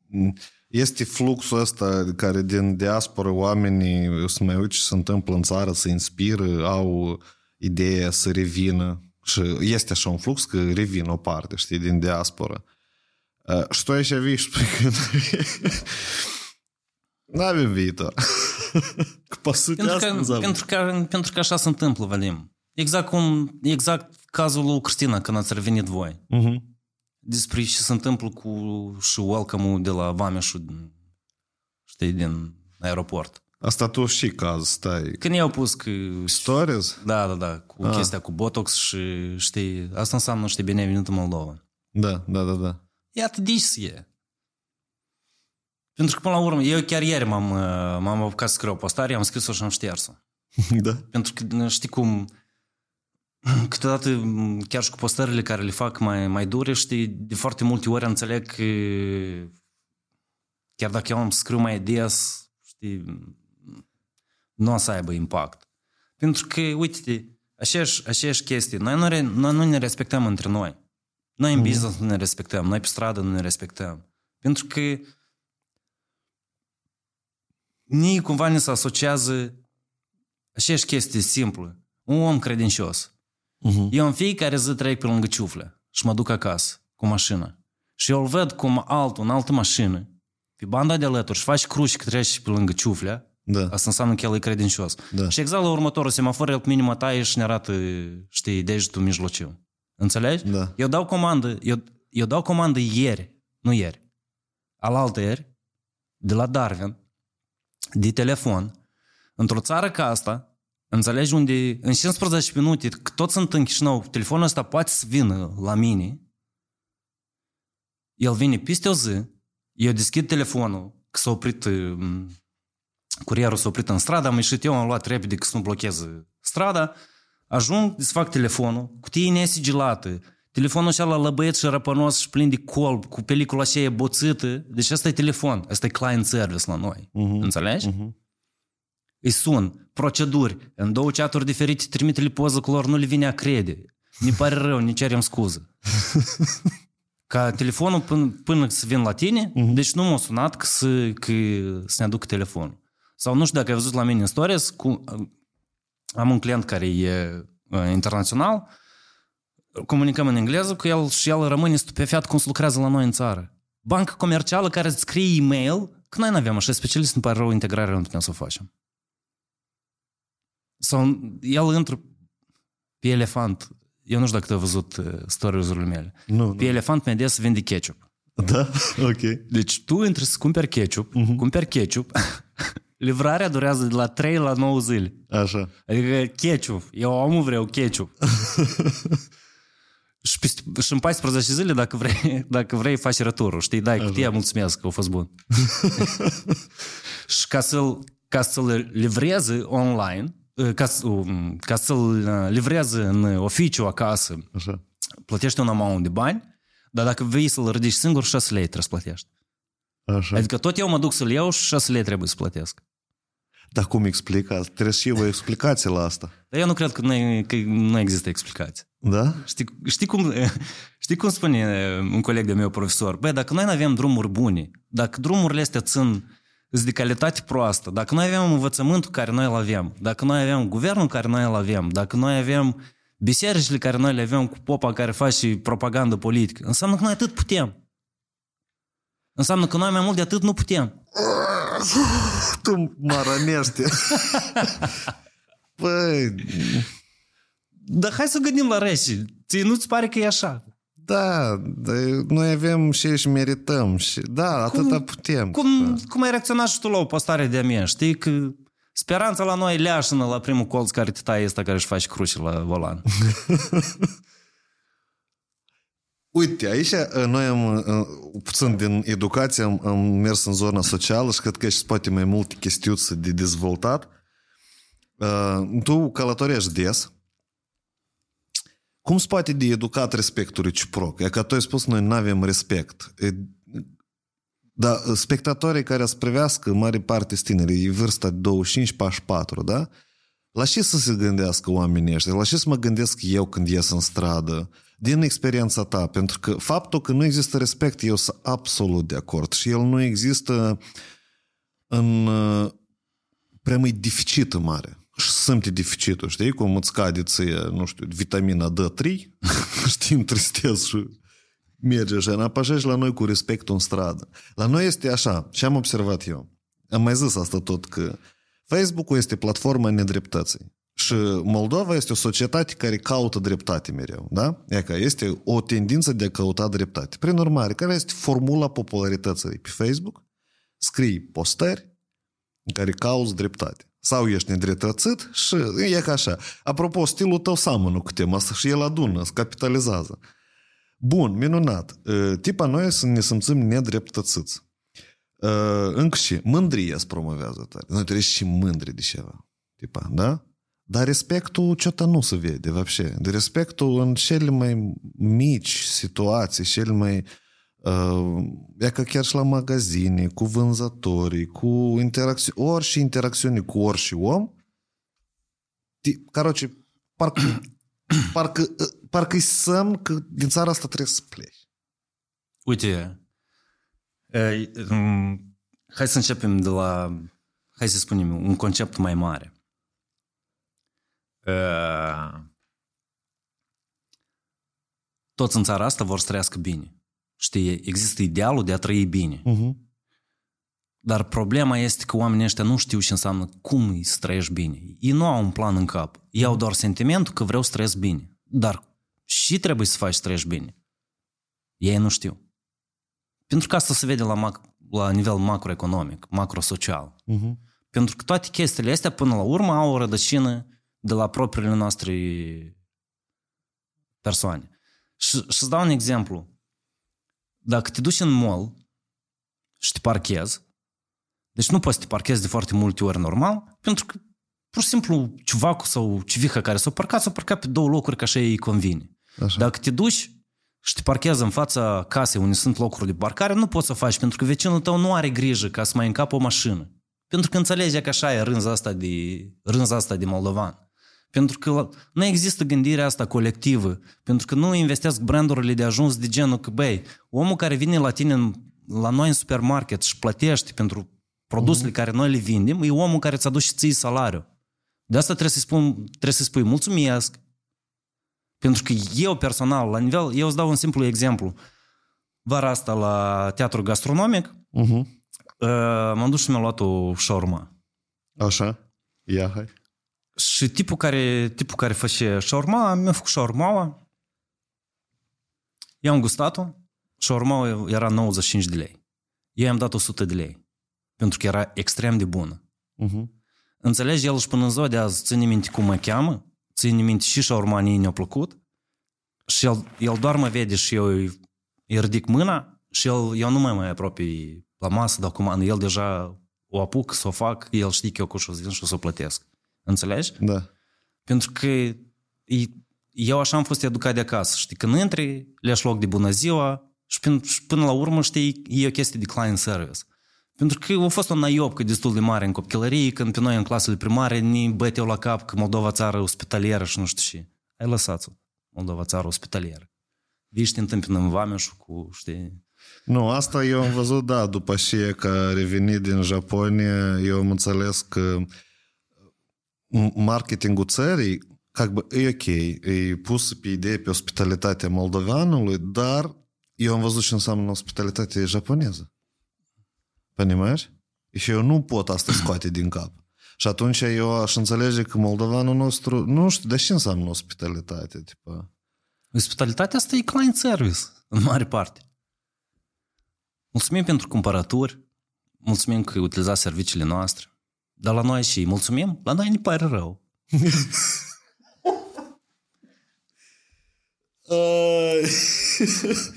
A: m, este fluxul ăsta care din diaspora oamenii să mai uit ce se întâmplă în țară, să inspiră, au ideea să revină și este așa un flux că revin o parte, știi, din diaspora. Uh, Și tu N-avem viitor. Cu
B: pentru că, pentru, că, pentru că așa se întâmplă, Valim. Exact cum, exact cazul lui Cristina când ați revenit voi.
A: Uh-huh.
B: Despre ce se întâmplă cu și welcome de la Vameșul, știi, din aeroport.
A: Asta tu și caz, stai.
B: Când i-au pus că...
A: Stories?
B: Da, da, da, cu
A: ah.
B: chestia cu Botox și știi, asta înseamnă, știi, binevenit în Moldova.
A: Da, da, da, da.
B: Iată, dici e. Pentru că, până la urmă, eu chiar ieri m-am, uh, m-am apucat să scriu o postare, am scris-o și am șters-o.
A: Da.
B: Pentru că știi cum câteodată, m, chiar și cu postările care le fac mai, mai dure, știi, de foarte multe ori înțeleg că chiar dacă eu am scriu mai des, știi, nu o să aibă impact. Pentru că, uite-te, aceeași, aceeași chestii, noi nu, re, noi nu ne respectăm între noi. Noi în business nu ne respectăm, noi pe stradă nu ne respectăm. Pentru că nii cumva ne se asociază aceeași chestii simplă. Un om credincios.
A: Uh-huh.
B: Eu în fiecare zi trec pe lângă ciufle și mă duc acasă cu mașina. Și eu îl văd cum altul, în altă mașină, pe banda de alături și face cruci că trece pe lângă ciuflea,
A: Da.
B: asta înseamnă că el e credincios.
A: Da.
B: Și exact la următorul semafor, el cu minima taie și ne arată, știi, degetul mijlociu. Înțelegi?
A: Da.
B: Eu dau comandă, eu, eu dau comandă ieri, nu ieri, alaltă ieri, de la Darwin, de telefon, într-o țară ca asta, înțelegi unde în 15 minute, că toți sunt în Chișinău, telefonul ăsta poate să vină la mine, el vine peste o zi, eu deschid telefonul, că s-a oprit, um, curierul s-a oprit în stradă, am ieșit eu, am luat repede că să nu blocheze strada, ajung, desfac telefonul, cutie nesigilată, telefonul ăsta la lăbăiet și răpănos și plin de colb, cu pelicula aceea boțită, deci asta e telefon, asta e client service la noi,
A: Mhm.
B: înțelegi?
A: Mhm.
B: Îi sun, proceduri, în două chaturi diferite, trimite-le poză cu lor, nu le vine a crede. Ne pare rău, ne cerem scuză. Ca telefonul până, până să vin la tine, deci nu m-a sunat că să, că să ne aducă telefonul. Sau nu știu dacă ai văzut la mine în stories, cu, am un client care e uh, internațional, comunicăm în engleză cu el și el rămâne stupefiat cum se lucrează la noi în țară. Bancă comercială care îți scrie e-mail, că noi nu avem așa specialist, îmi pare rău, integrarea nu putem să o facem. Sau el intră pe elefant. Eu nu știu dacă tu ai văzut uh, stories-urile mele.
A: Nu,
B: Pe
A: nu.
B: elefant mai des vinde ketchup.
A: Da? Ok.
B: Deci tu intri să cumperi ketchup, uh-huh. cumperi ketchup, livrarea durează de la 3 la 9 zile.
A: Așa.
B: Adică ketchup. Eu omul vreau ketchup. și, pe, și în 14 zile, dacă vrei, dacă vrei faci returul, știi, dai cutia, mulțumesc că a fost bun. și ca să-l, ca să-l livreze online, ca, să, um, ca să-l livreze în oficiu acasă,
A: Așa.
B: plătești un amount de bani, dar dacă vrei să-l ridici singur, 6 lei trebuie să plătești.
A: Așa.
B: Adică tot eu mă duc să-l iau și 6 lei trebuie să plătesc.
A: Dar cum explica? Trebuie și eu o explicație la asta.
B: Dar eu nu cred că nu, că nu există explicație.
A: Da?
B: Știi, știi, cum, știi cum spune un coleg de meu profesor? Băi, dacă noi nu avem drumuri bune, dacă drumurile astea țin sunt de calitate proastă, dacă noi avem învățământul care noi îl avem, dacă noi avem guvernul care noi îl avem, dacă noi avem bisericile care noi le avem cu popa care face propagandă politică, înseamnă că noi atât putem. Înseamnă că noi mai mult de atât nu putem.
A: Tu mă rănește. Păi,
B: Dar hai să gândim la rece. Ție nu-ți pare că e așa?
A: da, dar noi avem și și merităm. Și, da, atâta putem.
B: Cum, cum ai reacționat și tu la o postare de-a mea? Știi că speranța la noi leașănă la primul colț care te taie ăsta care își face cruce la volan.
A: Uite, aici uh, noi am, uh, puțin din educație, am, am mers în zona socială și cred că și poate mai multe chestiuțe de dezvoltat. Uh, Tu călătorești des. Cum se poate de educat respectul reciproc? E că tu ai spus noi nu avem respect. E, dar spectatorii care să privească, în mare parte sunt tineri, e vârsta de 25-44, da? La ce să se gândească oamenii ăștia? La ce să mă gândesc eu când ies în stradă? Din experiența ta, pentru că faptul că nu există respect, eu sunt absolut de acord. Și el nu există în uh, prea mai deficit mare. Și simte deficitul, știi? Cum îți cade ție, nu știu, vitamina D3, știi, întristezi și merge așa, înapășești la noi cu respectul în stradă. La noi este așa, ce am observat eu. Am mai zis asta tot, că Facebook-ul este platforma nedreptății. Și Moldova este o societate care caută dreptate mereu, da? E că este o tendință de a căuta dreptate. Prin urmare, care este formula popularității pe Facebook? Scrii postări în care cauți dreptate Sau ești nedreptățit și e ca așa. Apropo, stilul tău seamănă cu tema asta și el adună, se capitalizează. Bun, minunat. Tipa noi să ne simțim nedreptățiți. Încă și mândrie se promovează tare. Noi trebuie și mândri de ceva. Tipa, da? Dar respectul ce nu se vede, вообще. De respectul în cele mai mici situații, cele mai... Uh, e că chiar și la magazine, cu vânzătorii, cu interacțiuni, orice interacțiune cu orice om, Caroce, parcă, parcă, parcă-i semn că din țara asta trebuie să pleci.
B: Uite, hai să începem de la, hai să spunem, un concept mai mare. Toți în țara asta vor să trăiască bine. Știi, există idealul de a trăi bine. Uh-huh. Dar problema este că oamenii ăștia nu știu ce înseamnă cum îi să trăiești bine. Ei nu au un plan în cap. Ei au doar sentimentul că vreau să trăiesc bine. Dar și trebuie să faci să trăiești bine. Ei nu știu. Pentru că asta se vede la, mac- la nivel macroeconomic, macrosocial. Uh-huh. Pentru că toate chestiile astea, până la urmă, au o rădăcină de la propriile noastre persoane. Și să dau un exemplu. Dacă te duci în mall și te parchezi, deci nu poți să te parchezi de foarte multe ori normal, pentru că pur și simplu civacul sau civica care s-a parcat, s-a parcat pe două locuri ca așa îi convine. Așa. Dacă te duci și te parchezi în fața casei unde sunt locuri de parcare, nu poți să faci, pentru că vecinul tău nu are grijă ca să mai încapă o mașină. Pentru că înțelege că așa e rânza asta de, rânza asta de moldovan. Pentru că nu există gândirea asta colectivă. Pentru că nu investesc brandurile de ajuns de genul că, băi, omul care vine la tine, la noi în supermarket și plătește pentru produsele uh-huh. care noi le vindem, e omul care ți aduce ție salariu. De asta trebuie să spun, trebuie să spui mulțumesc. Pentru că eu personal, la nivel, eu îți dau un simplu exemplu. Vara asta la teatru gastronomic, uh-huh. m-am dus și mi-am luat o șaurma.
A: Așa? Ia, hai.
B: Și tipul care, tipul care face șaurma, mi-a făcut șaurmaua. I-am gustat-o. Șaurmaua era 95 de lei. Eu i-am dat 100 de lei pentru că era extrem de bună. Uh-huh. Înțelegi, el și până în ziua de azi ține minte cum mă cheamă, ține minte și șaurmanii ne-a plăcut și el, el doar mă vede și eu îi, îi ridic mâna și el, eu nu mai mai apropii la masă, dar cum el deja o apuc să o fac, el știe că eu cu și și o să o plătesc. Înțelegi?
A: Da.
B: Pentru că eu așa am fost educat de acasă. Știi, când intri, le loc de bună ziua și până, și până la urmă, știi, e o chestie de client service. Pentru că a fost o naiobcă destul de mare în copilărie, când pe noi în clasele primare ne băteau la cap că Moldova țară ospitalieră și nu știu ce. Ai lăsat-o, Moldova țară ospitalieră. Vii și te întâmpină în Vameșul cu, știi...
A: Nu, asta eu am văzut, da, după ce că revenit din Japonia, eu am înțeles că marketingul țării, как бы, e ok, e pus pe idee pe ospitalitatea moldoveanului, dar eu am văzut ce înseamnă ospitalitate japoneză. Понимаешь? Și eu nu pot asta scoate din cap. Și atunci eu aș înțelege că moldovanul nostru, nu știu, de ce înseamnă ospitalitate? Tipa?
B: Ospitalitatea asta e client service, în mare parte. Mulțumim pentru cumpărături, mulțumim că utilizați serviciile noastre, dar la noi și mulțumim, la noi ne pare rău.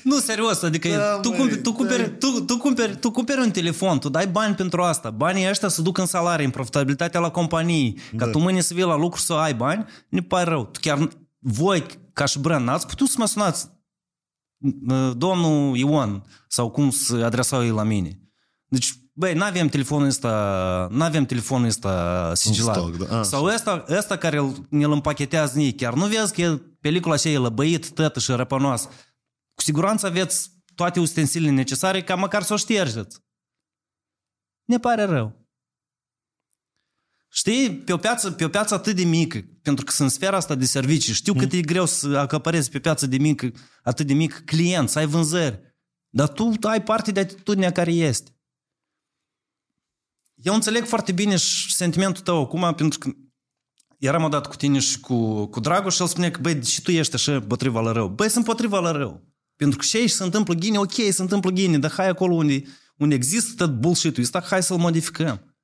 B: nu, serios, adică da, tu, măi, tu, cumperi, da. tu, tu, cumperi, tu cumperi un telefon, tu dai bani pentru asta, banii ăștia se duc în salarii, în profitabilitatea la companii, da. ca tu mâine să vii la lucru să ai bani, ne pare rău. Tu chiar, voi, ca și brand, n-ați putut să mă sunați domnul Ion sau cum să adresau ei la mine. Deci, băi, n-avem telefonul ăsta, n-avem telefonul ăsta sigilat. Stoc, da. A, sau ăsta, ăsta care ne-l împachetează nii, chiar nu vezi că pelicula așa e lăbăit, tătă și răpănoas. Cu siguranță aveți toate ustensilele necesare ca măcar să o ștergeți. Ne pare rău. Știi, pe o piață, pe o piață atât de mică, pentru că sunt sfera asta de servicii, știu mm. cât e greu să acapărezi pe piață de mică, atât de mic client, să ai vânzări. Dar tu ai parte de atitudinea care este. Eu înțeleg foarte bine și sentimentul tău acum, pentru că eram odată cu tine și cu, cu Dragoș și el spune că, băi, și tu ești așa potriva la rău. Băi, sunt potriva la rău. Pentru că și aici se întâmplă ghine, ok, se întâmplă ghine, dar hai acolo unde, unde există tot bullshit-ul ăsta, hai să-l modificăm.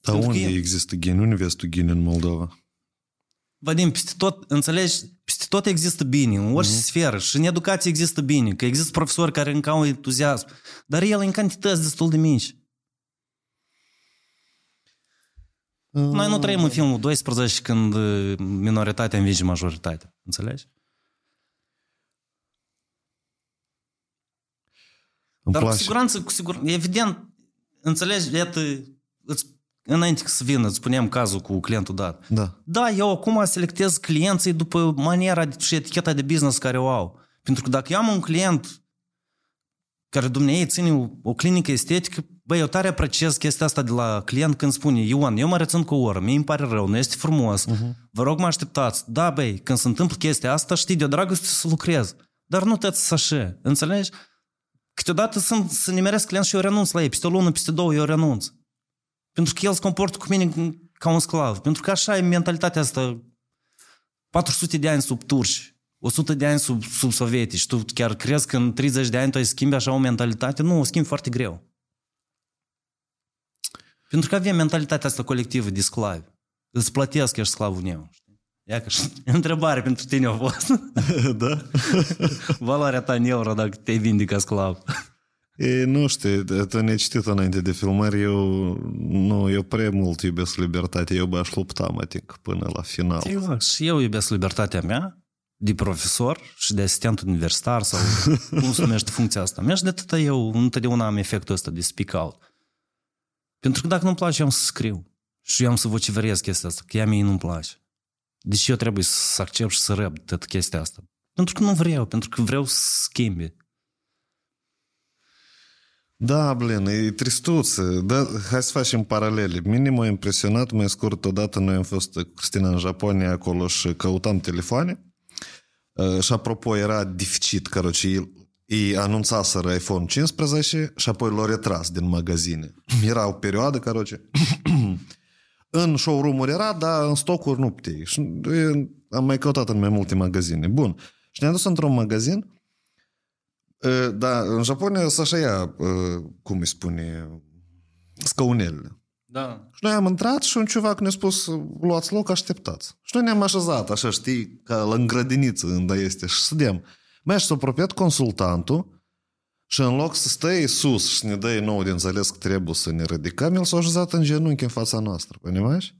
A: Dar Pentru unde că... există ghine? Unde vezi tu ghine în Moldova?
B: Vadim, peste tot, înțelegi, peste tot există bine, în orice uh-huh. sferă. Și în educație există bine, că există profesori care încă au entuziasm, dar el în cantități destul de mici. Noi nu trăim în filmul 12 când uh, minoritatea învinge majoritatea. Înțelegi?
A: Îmi
B: Dar cu
A: place.
B: siguranță, cu siguranță, evident, înțelegi, iată, îți, înainte să vină, îți spuneam cazul cu clientul dat.
A: Da.
B: Da, eu acum selectez clienții după maniera și eticheta de business care o au. Pentru că dacă eu am un client care dumneavoastră ține o, o clinică estetică, băi, eu tare apreciez chestia asta de la client când spune, Ioan, eu mă rețin cu o oră, mie îmi pare rău, nu este frumos, uh-huh. vă rog mă așteptați. Da, băi, când se întâmplă chestia asta, știi, de-o dragoste să lucrez. Dar nu te să așa, înțelegi? Câteodată sunt, să nimeresc client și eu renunț la ei, peste o lună, peste două eu renunț. Pentru că el se comportă cu mine ca un sclav. Pentru că așa e mentalitatea asta 400 de ani sub turci, 100 de ani sub, sub sovietici. Tu chiar crezi că în 30 de ani tu ai schimbi așa o mentalitate? Nu, o schimbi foarte greu. Pentru că avem mentalitatea asta colectivă de sclavi. Îți plătesc, ești sclavul meu. știi? Ia că și- întrebare pentru tine a fost.
A: da?
B: Valoarea ta în euro dacă te vinde ca sclav.
A: E, nu știu, tu ne-ai citit înainte de filmări, eu, nu, eu prea mult iubesc libertatea, eu b-aș lupta, mă tic, până la final.
B: Exact. Și eu iubesc libertatea mea de profesor și de asistent universitar sau cum se numește funcția asta. Mea și de atâta eu întotdeauna am efectul ăsta de speak out. Pentru că dacă nu-mi place, eu am să scriu. Și eu am să vociferez chestia asta, că ea mie nu-mi place. Deci eu trebuie să accept și să răb toată chestia asta. Pentru că nu vreau, pentru că vreau să schimbi.
A: Da, blin, e tristuț. Da, hai să facem paralele. Mine m-a impresionat, mai scurt, odată noi am fost cu Cristina în Japonia acolo și căutam telefoane. Uh, Și apropo, era deficit, căroce, ei, ei anunțaseră iPhone 15 și apoi l-au retras din magazine. Era o perioadă, căroce, în showroom-uri era, dar în stocuri nu puteai. Și e, am mai căutat în mai multe magazine. Bun. Și ne-am dus într-un magazin Uh, Da, în Japonia să așa ia, uh, cum îi spune, scaunelele.
B: Da.
A: Și noi am intrat și un ciuvac ne-a spus, luați loc, așteptați. Și noi ne-am așezat, așa, știi, ca la îngrădiniță unde este. Și sădem Mai și s-a apropiat consultantul și în loc să stai sus și să ne dai nou de înțeles că trebuie să ne ridicăm, el s-a așezat în genunchi în fața noastră, понимаешь?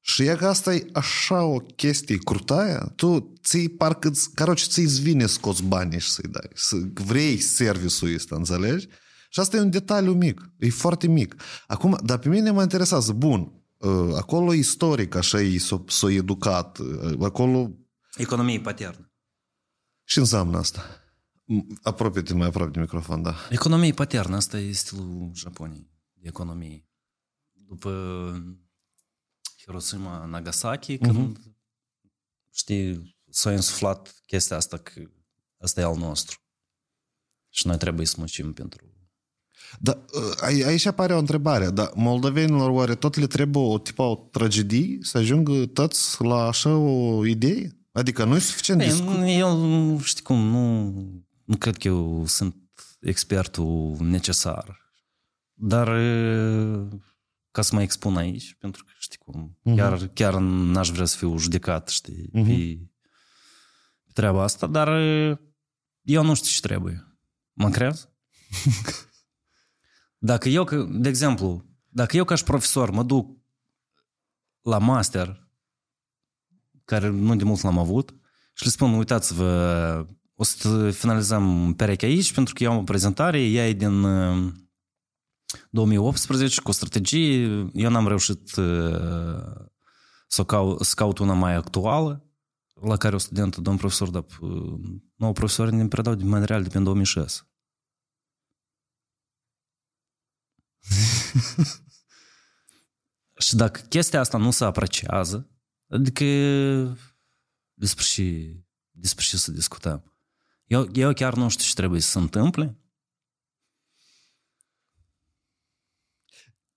A: Și e că asta e așa o chestie crutaia, tu ți parcă, îți- caroce, ți-ți vine scoți banii și să-i dai. Să vrei serviciul ăsta, înțelegi? Și asta e un detaliu mic, e foarte mic. Acum, dar pe mine mă interesează, bun, uh, acolo istoric așa e, s-o, s-o educat, uh, acolo
B: Economie paternă.
A: și înseamnă asta. M- Apropie-te mai aproape de microfon, da.
B: Economie paternă, asta e stilul Japoniei de economie. După Hiroshima, Nagasaki, când, știi, s-a insuflat chestia asta că asta e al nostru. Și noi trebuie să muncim pentru...
A: Da, a- aici apare o întrebare, dar moldovenilor oare tot le trebuie o tipa o tragedie să ajungă toți la așa o idee? Adică nu e suficient
B: Ei,
A: discu-
B: eu, știi cum, nu, nu cred că eu sunt expertul necesar. Dar e, ca să mă expun aici, pentru că știi cum, chiar, chiar n-aș vrea să fiu judecat, știi, pe, pe treaba asta, dar e, eu nu știu ce trebuie. Mă crezi? Dacă eu, că- de exemplu, dacă eu ca și profesor mă duc la master, care nu de mult l-am avut, și le spun, uitați-vă, o să finalizăm pereche aici, pentru că eu am o prezentare, ea e din uh, 2018 cu o strategie, eu n-am reușit uh, să, cau, să caut una mai actuală, la care o studentă, domn profesor, dar uh, nouă profesor ne predau din material de pe 2006. Și dacă chestia asta nu se apreciază, adică despre ce, despre ce să discutăm. Eu, eu chiar nu știu ce trebuie să se întâmple.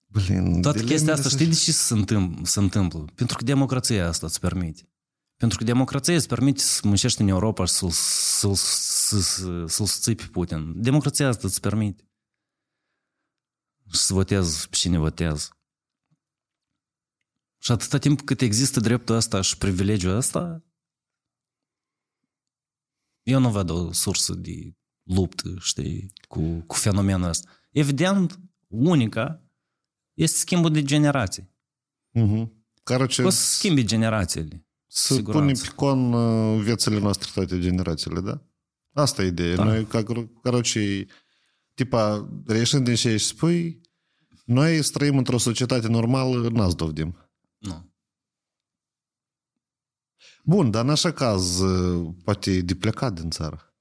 A: Blin,
B: Toată
A: dilemele
B: chestia asta,
A: sunt-
B: știi de ce se întâmplă? Se întâmplă? Pentru că democrația asta îți permite. Pentru că democrația îți permite să muncești în Europa și să-l, să-l, să, să, să-l susții pe Putin. Democrația asta îți permite. Și să votezi pe cine votezi. Și atâta timp cât există dreptul asta, și privilegiul asta, eu nu văd o sursă de luptă, știi, cu, cu fenomenul ăsta. Evident, unica este schimbul de generații.
A: Uh-huh. Care ce...
B: O să schimbi generațiile.
A: Să punem pe con uh, viețile noastre toate generațiile, da? Asta e ideea.
B: Da.
A: Noi, ca, caroce, tipa, reieșind din ce ești spui, noi trăim într-o societate normală, n-ați dovdim.
B: Nu.
A: Bun, dar în așa caz, uh, poate e de plecat din țară.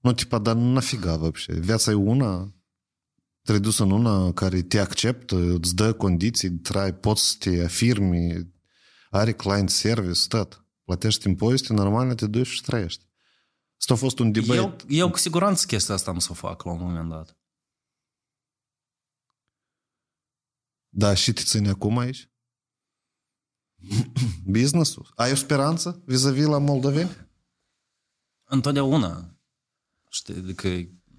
A: Nu, tipa, dar nafiga, вообще. Viața e una, trebuie dus în una care te acceptă, îți dă condiții de trai, poți să te afirmi, are client service, tot. Plătești impozite, normal, te duci și trăiești. Asta a fost un debate.
B: Eu, eu cu siguranță chestia asta am să o fac la un moment dat.
A: Da, și te ține acum aici? Business-ul? Ai o speranță vis-a-vis la moldoveni?
B: Întotdeauna. Știi, adică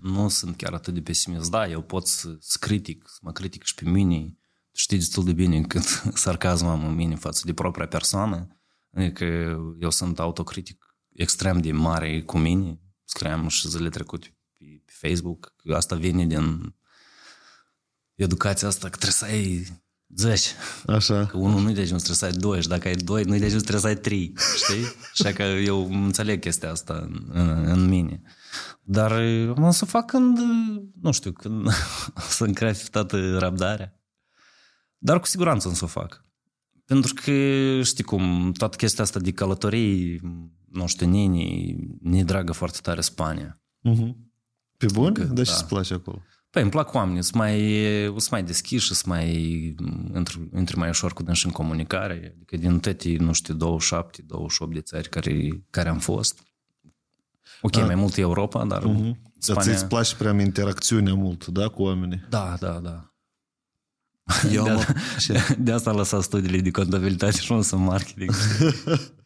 B: nu sunt chiar atât de pesimist. Da, eu pot să, să critic, să mă critic și pe mine. Tu știi destul de bine cât sarcasm am în mine față de propria persoană. Adică eu sunt autocritic extrem de mare cu mine. Scriam și zilele trecute pe, pe Facebook. Că asta vine din educația asta, că trebuie să ai 10.
A: Așa.
B: Că unul nu-i de ajuns, trebuie să ai doi și dacă ai doi, nu-i de ajuns, trebuie să ai trei, știi? Așa că eu înțeleg chestia asta în, în, în mine. Dar o să fac când, nu știu, când o să-mi crească toată răbdarea. Dar cu siguranță o să o fac. Pentru că, știi cum, toată chestia asta de călătorii, nu știu, Nini, ne dragă foarte tare Spania.
A: Mhm. Pe bun?
B: Că-
A: Dar ce
B: da.
A: îți place acolo?
B: Păi îmi plac oamenii, sunt mai, sunt mai deschiși, sunt mai, intru, intri mai ușor cu dânsi în comunicare. Adică din toate, nu știu, 27, 28 de țări care, care am fost. Ok, mai mult e Europa, dar
A: Mhm. Dar
B: Spania...
A: ți-ți place prea interacțiunea mult, da, cu oamenii?
B: Da, da, da.
A: Eu
B: de,
A: mă...
B: de, de asta am lăsat studiile de contabilitate și nu sunt marketing.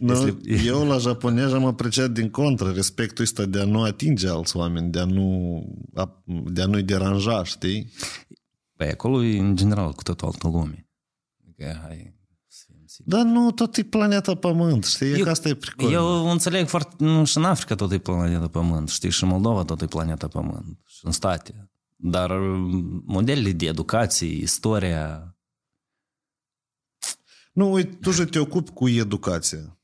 A: Nu,
B: Este-
A: eu la japonez am apreciat din contră respectul ăsta de a nu atinge alți oameni, de a, nu, a- de a nu-i deranja, știi?
B: Păi acolo e în general cu totul altă lume. Adică, hai, să fim siguri.
A: Dar nu, tot e planeta Pământ, știi? Eu,
B: Eu-
A: că asta e pricol.
B: Eu înțeleg foarte... Nu, și în Africa tot e planeta Pământ, știi? Și în Moldova tot e planeta Pământ. Și în state. Dar mm, modelele de educație, istoria...
A: Nu, uite, tu și te ocupi cu educația.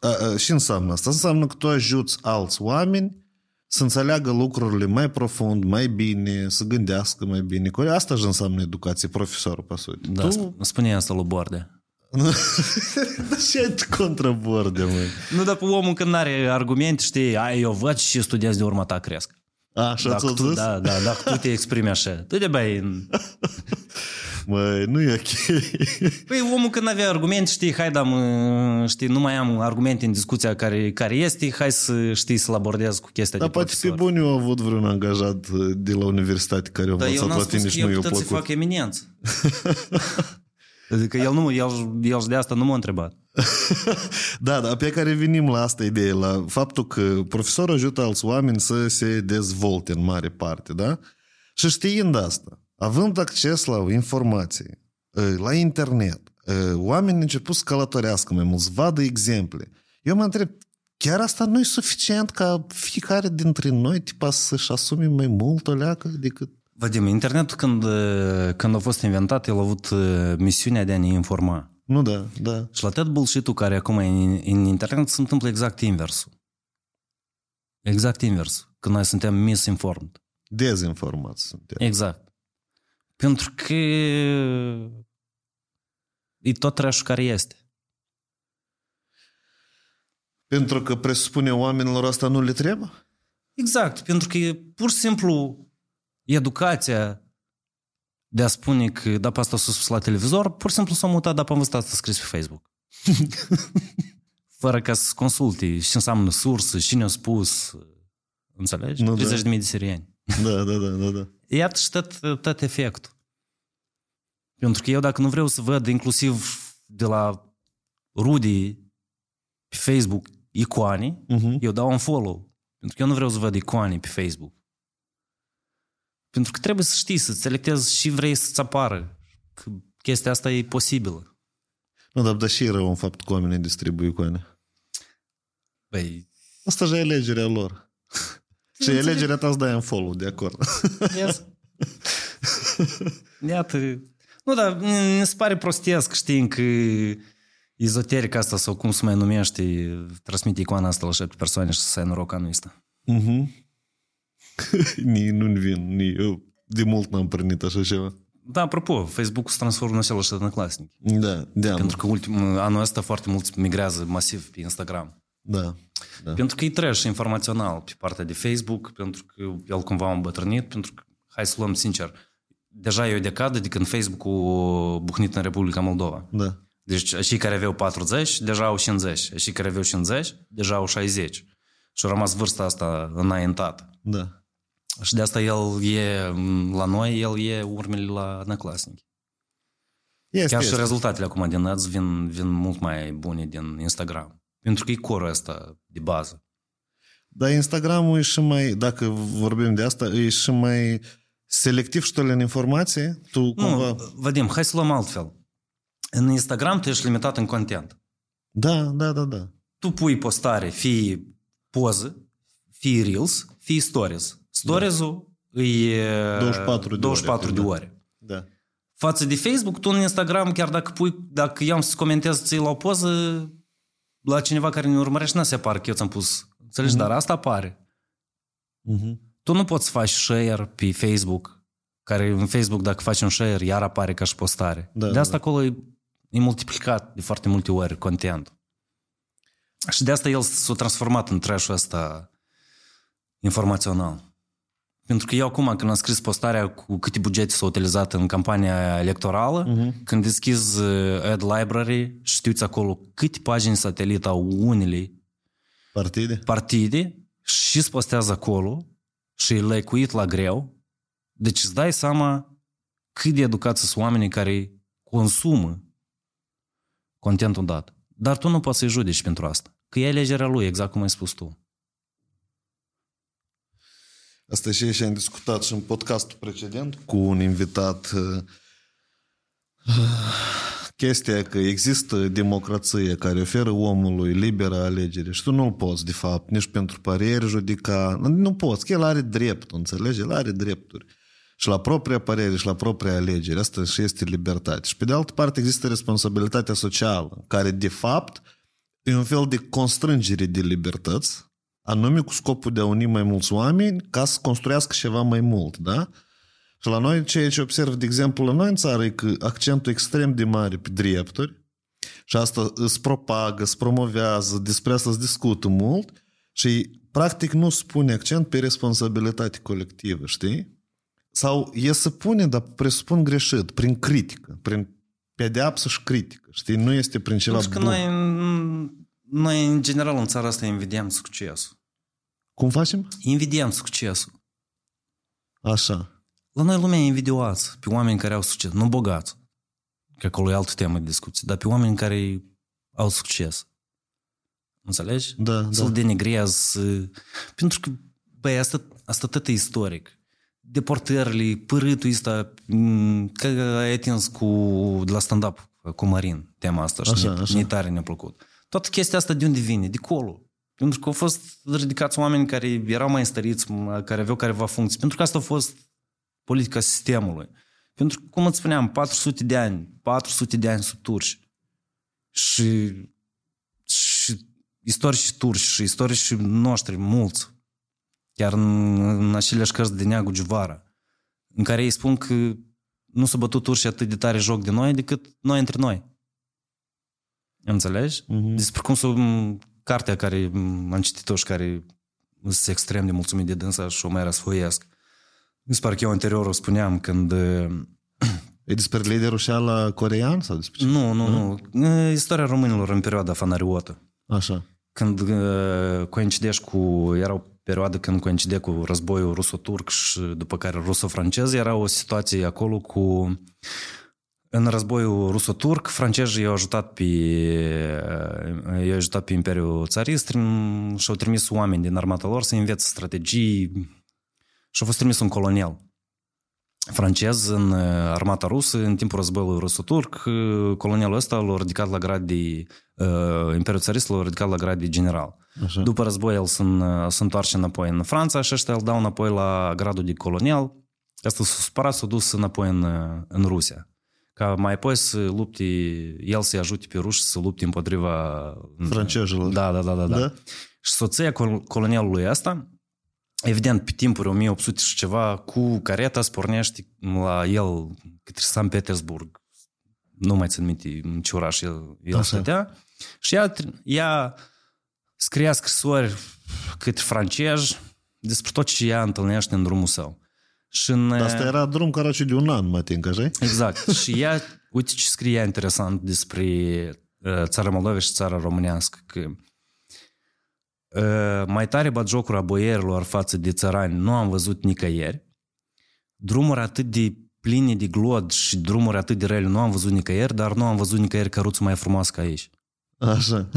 A: A, a, și înseamnă asta? Înseamnă că tu ajuți alți oameni să înțeleagă lucrurile mai profund, mai bine, să gândească mai bine. Cu Asta și înseamnă educație, profesorul, pe suite.
B: Da,
A: tu...
B: tu... spune asta lui Bordea.
A: Dar ce ai tu contra borde, măi?
B: Nu, dar pe omul când are argumente, știi, ai, eu văd și studenți de urma ta cresc.
A: A, așa
B: Dacă
A: ți-o
B: tu,
A: zis?
B: da, da, dacă tu te exprimi așa, tu de bai în...
A: Măi, nu e ok.
B: Păi omul când avea argumente, știi, hai, dar mă, știi, nu mai am argumente în discuția care, care este, hai să, știi, să-l abordez cu chestia
A: Dar
B: de
A: poate pe
B: profesor.
A: bun eu am avut vreun angajat uh, de la universitate care a
B: Dar eu
A: învățat
B: n-am
A: la
B: spus
A: tine
B: că
A: și nu
B: eu
A: i-a
B: putea să
A: plăcut.
B: fac eminență. Adică el, nu, el, el de asta nu m-a întrebat.
A: Da, dar pe care venim la asta idee, la faptul că profesorul ajută alți oameni să se dezvolte în mare parte, da? Și știind asta, având acces la informații, ă, la internet, ă, oamenii început să călătorească mai mult, să vadă exemple. Eu mă întreb, chiar asta nu e suficient ca fiecare dintre noi tipa să-și asume mai mult o leacă decât...
B: Vadim, internetul când, când a fost inventat, el a avut uh, misiunea de a ne informa.
A: Nu, da, da.
B: Și la tot bullshit care acum e în, în internet se întâmplă exact inversul. Exact inversul. Când noi suntem misinformed.
A: Dezinformați suntem.
B: Exact. Pentru că e tot trash care este.
A: Pentru că presupune oamenilor asta nu le trebuie?
B: Exact, pentru că e pur și simplu educația de a spune că da, pe asta s-a spus la televizor, pur și simplu s-a mutat, da, pe am văzut asta scris pe Facebook. Fără ca să consulte ce înseamnă sursă, cine a spus, înțelegi?
A: Nu, da.
B: 30.000 de sirieni.
A: Da, da, da, da, da.
B: Iată și tot, tot efectul. Pentru că eu dacă nu vreau să văd inclusiv de la Rudy pe Facebook icoane,
A: Uh-huh.
B: eu dau un follow. Pentru că eu nu vreau să văd icoane pe Facebook. Pentru că trebuie să știi, să selectezi și vrei să-ți apară. Că chestia asta e posibilă.
A: Nu, dar, dar și e rău în fapt că oamenii distribuie icoane.
B: Băi,
A: Asta și e alegerea lor. Și e alegerea ta să dai un follow, de acord.
B: yes. Iată, Nu, dar mi se pare prostesc, știi, că ezoteric asta sau cum se mai numește, transmite icoana asta la șapte persoane și să ai noroc anul ăsta.
A: Mhm. Ni nu-mi vin, ni eu de mult n-am prănit așa ceva.
B: Da, apropo, Facebook se transformă în același odănăclasnic.
A: Da, da,
B: Pentru că ultim, anul ăsta foarte mulți migrează masiv pe Instagram.
A: da. Da.
B: Pentru că e trash informațional pe partea de Facebook, pentru că el cumva a îmbătrânit, pentru că, hai să luăm sincer, deja e o decadă de când Facebook a bucnit în Republica Moldova.
A: Da.
B: Deci cei care aveau 40, deja au 50. Cei care aveau 50, deja au 60. Și a rămas vârsta asta înaintată.
A: Da.
B: Și de asta el e, la noi, el e urmele la năclasnici.
A: Este,
B: Chiar și
A: este.
B: rezultatele acum din ads vin, vin mult mai bune din Instagram. Pentru că e corul ăsta de bază.
A: Dar Instagramul e și mai, dacă vorbim de asta, e și mai selectiv și în informație. Tu cumva...
B: Nu, Vadim, hai să luăm altfel. În Instagram tu ești limitat în content.
A: Da, da, da, da.
B: Tu pui postare, fie poză, fie reels, fie stories. Stories-ul e
A: 24 de
B: 24
A: ore,
B: de
A: da.
B: ore.
A: Da.
B: Față de Facebook, tu în Instagram, chiar dacă pui, dacă eu am să comentez ție la o poză, la cineva care ne urmărește, nu se apare că eu ți-am pus. Înțelegi? Dar asta apare.
A: Mhm.
B: Tu nu poți să faci share pe Facebook, care în Facebook dacă faci un share, iar apare ca și postare.
A: Da,
B: de asta
A: da.
B: acolo e, e multiplicat de foarte multe ori contentul. Și de asta el s-a transformat în trash-ul ăsta informațional. Pentru că eu acum, când am scris postarea cu câte bugete s-au utilizat în campania electorală,
A: Mhm.
B: când deschiz uh, Ad Library, știți acolo câte pagini satelit au unele
A: Partide?
B: partide și se postează acolo și e lăcuit la greu. Deci îți dai seama cât de educați sunt oamenii care consumă contentul dat. Dar tu nu poți să-i judeci pentru asta. Că e alegerea lui, exact cum ai spus tu.
A: Asta și și am discutat și în podcastul precedent cu un invitat uh, chestia că există democrație care oferă omului liberă alegere și tu nu-l poți, de fapt, nici pentru păreri judica. Nu poți, că el are drept, înțelegi? El are drepturi. Și la propria părere și la propria alegere. Asta și este libertate. Și pe de altă parte există responsabilitatea socială, care de fapt e un fel de constrângere de libertăți, anume cu scopul de a uni mai mulți oameni ca să construiască ceva mai mult, da? Și la noi, ceea ce observ, de exemplu, la noi în țară, e că accentul extrem de mare pe drepturi și asta îți propagă, îți promovează, despre asta se discută mult și practic nu se pune accent pe responsabilitate colectivă, știi? Sau e să pune, dar presupun greșit, prin critică, prin pedeapsă și critică, știi? Nu este prin ceva
B: Pentru că
A: bun.
B: noi, noi, în general, în țara asta invidiem succesul.
A: Cum facem?
B: Invidiem succesul.
A: Așa.
B: La noi lumea e invidioasă pe oameni care au succes, nu bogați, că acolo e altă temă de discuție, dar pe oameni care au succes. Înțelegi?
A: Da,
B: Să-l
A: da.
B: denigrează. Pentru că, băi, asta, asta tot e istoric. Deportările, părâtul ăsta, m, că ai atins cu, de la stand-up cu Marin, tema asta, și
A: Așa,
B: ne,
A: așa.
B: ne tare ne-a plăcut. Toată chestia asta de unde vine? De colo. Pentru că au fost ridicați oameni care erau mai înstăriți, m, care aveau careva funcții. Pentru că asta a fost politica sistemului. Pentru că, cum îți spuneam, 400 de ani, 400 de ani sub turci. Și, și istorici turci și istorici noștri, mulți, chiar în, în aceleași cărți de Neagu Givara, în care ei spun că nu s-au bătut turci atât de tare joc de noi decât noi între noi. Înțelegi?
A: Mhm.
B: Despre cum s-o, cartea care m, am citit-o și care sunt extrem de mulțumit de dânsa și o mai răsfoiesc. Mi se pare că eu anterior o spuneam când... uh,
A: E despre liderul și ala corean sau despre ce?
B: Nu, nu, nu. Uh, Istoria românilor în perioada fanariotă.
A: Așa.
B: Când uh, coincidești cu... Era o perioadă când coincide cu războiul ruso-turc și după care ruso-francez, era o situație acolo cu... În războiul ruso-turc, francezii i-au ajutat pe, i-au ajutat pe Imperiul Țarist și au trimis oameni din armata lor să învețe strategii și a fost trimis un colonel francez în uh, armata rusă în timpul războiului ruso-turc. Uh, Colonelul ăsta l-a ridicat la grad de... Uh, Imperiul Țarist l-a ridicat la grad de general.
A: Așa.
B: După război el se, se întoarce înapoi în Franța și ăștia îl dau înapoi la gradul de colonial. Asta s-a supărat, s-a dus înapoi în, în Rusia. Ca mai apoi să lupte, el să-i ajute pe ruși să lupte împotriva...
A: Francezilor.
B: Da, da, da, da. da.
A: Da?
B: Și soția col- colonelului ăsta, evident, pe timpuri 1800 și ceva, cu careta se pornește la el către San Petersburg. Nu mai țin minte în ce oraș el, el
A: Așa.
B: stătea. Și ea, ea scria scrisori către francezi despre tot ce ea întâlnește în drumul său. Și în,
A: Asta era drum care de un an, mă tinc, așa
B: Exact. și ea, uite ce scria interesant despre uh, țara Moldova și țara românească, că uh, mai tare batjocura boierilor față de țărani nu am văzut nicăieri. Drumuri atât de pline de glod și drumuri atât de rele nu am văzut nicăieri, dar nu am văzut nicăieri căruță mai frumoasă ca aici.
A: Așa.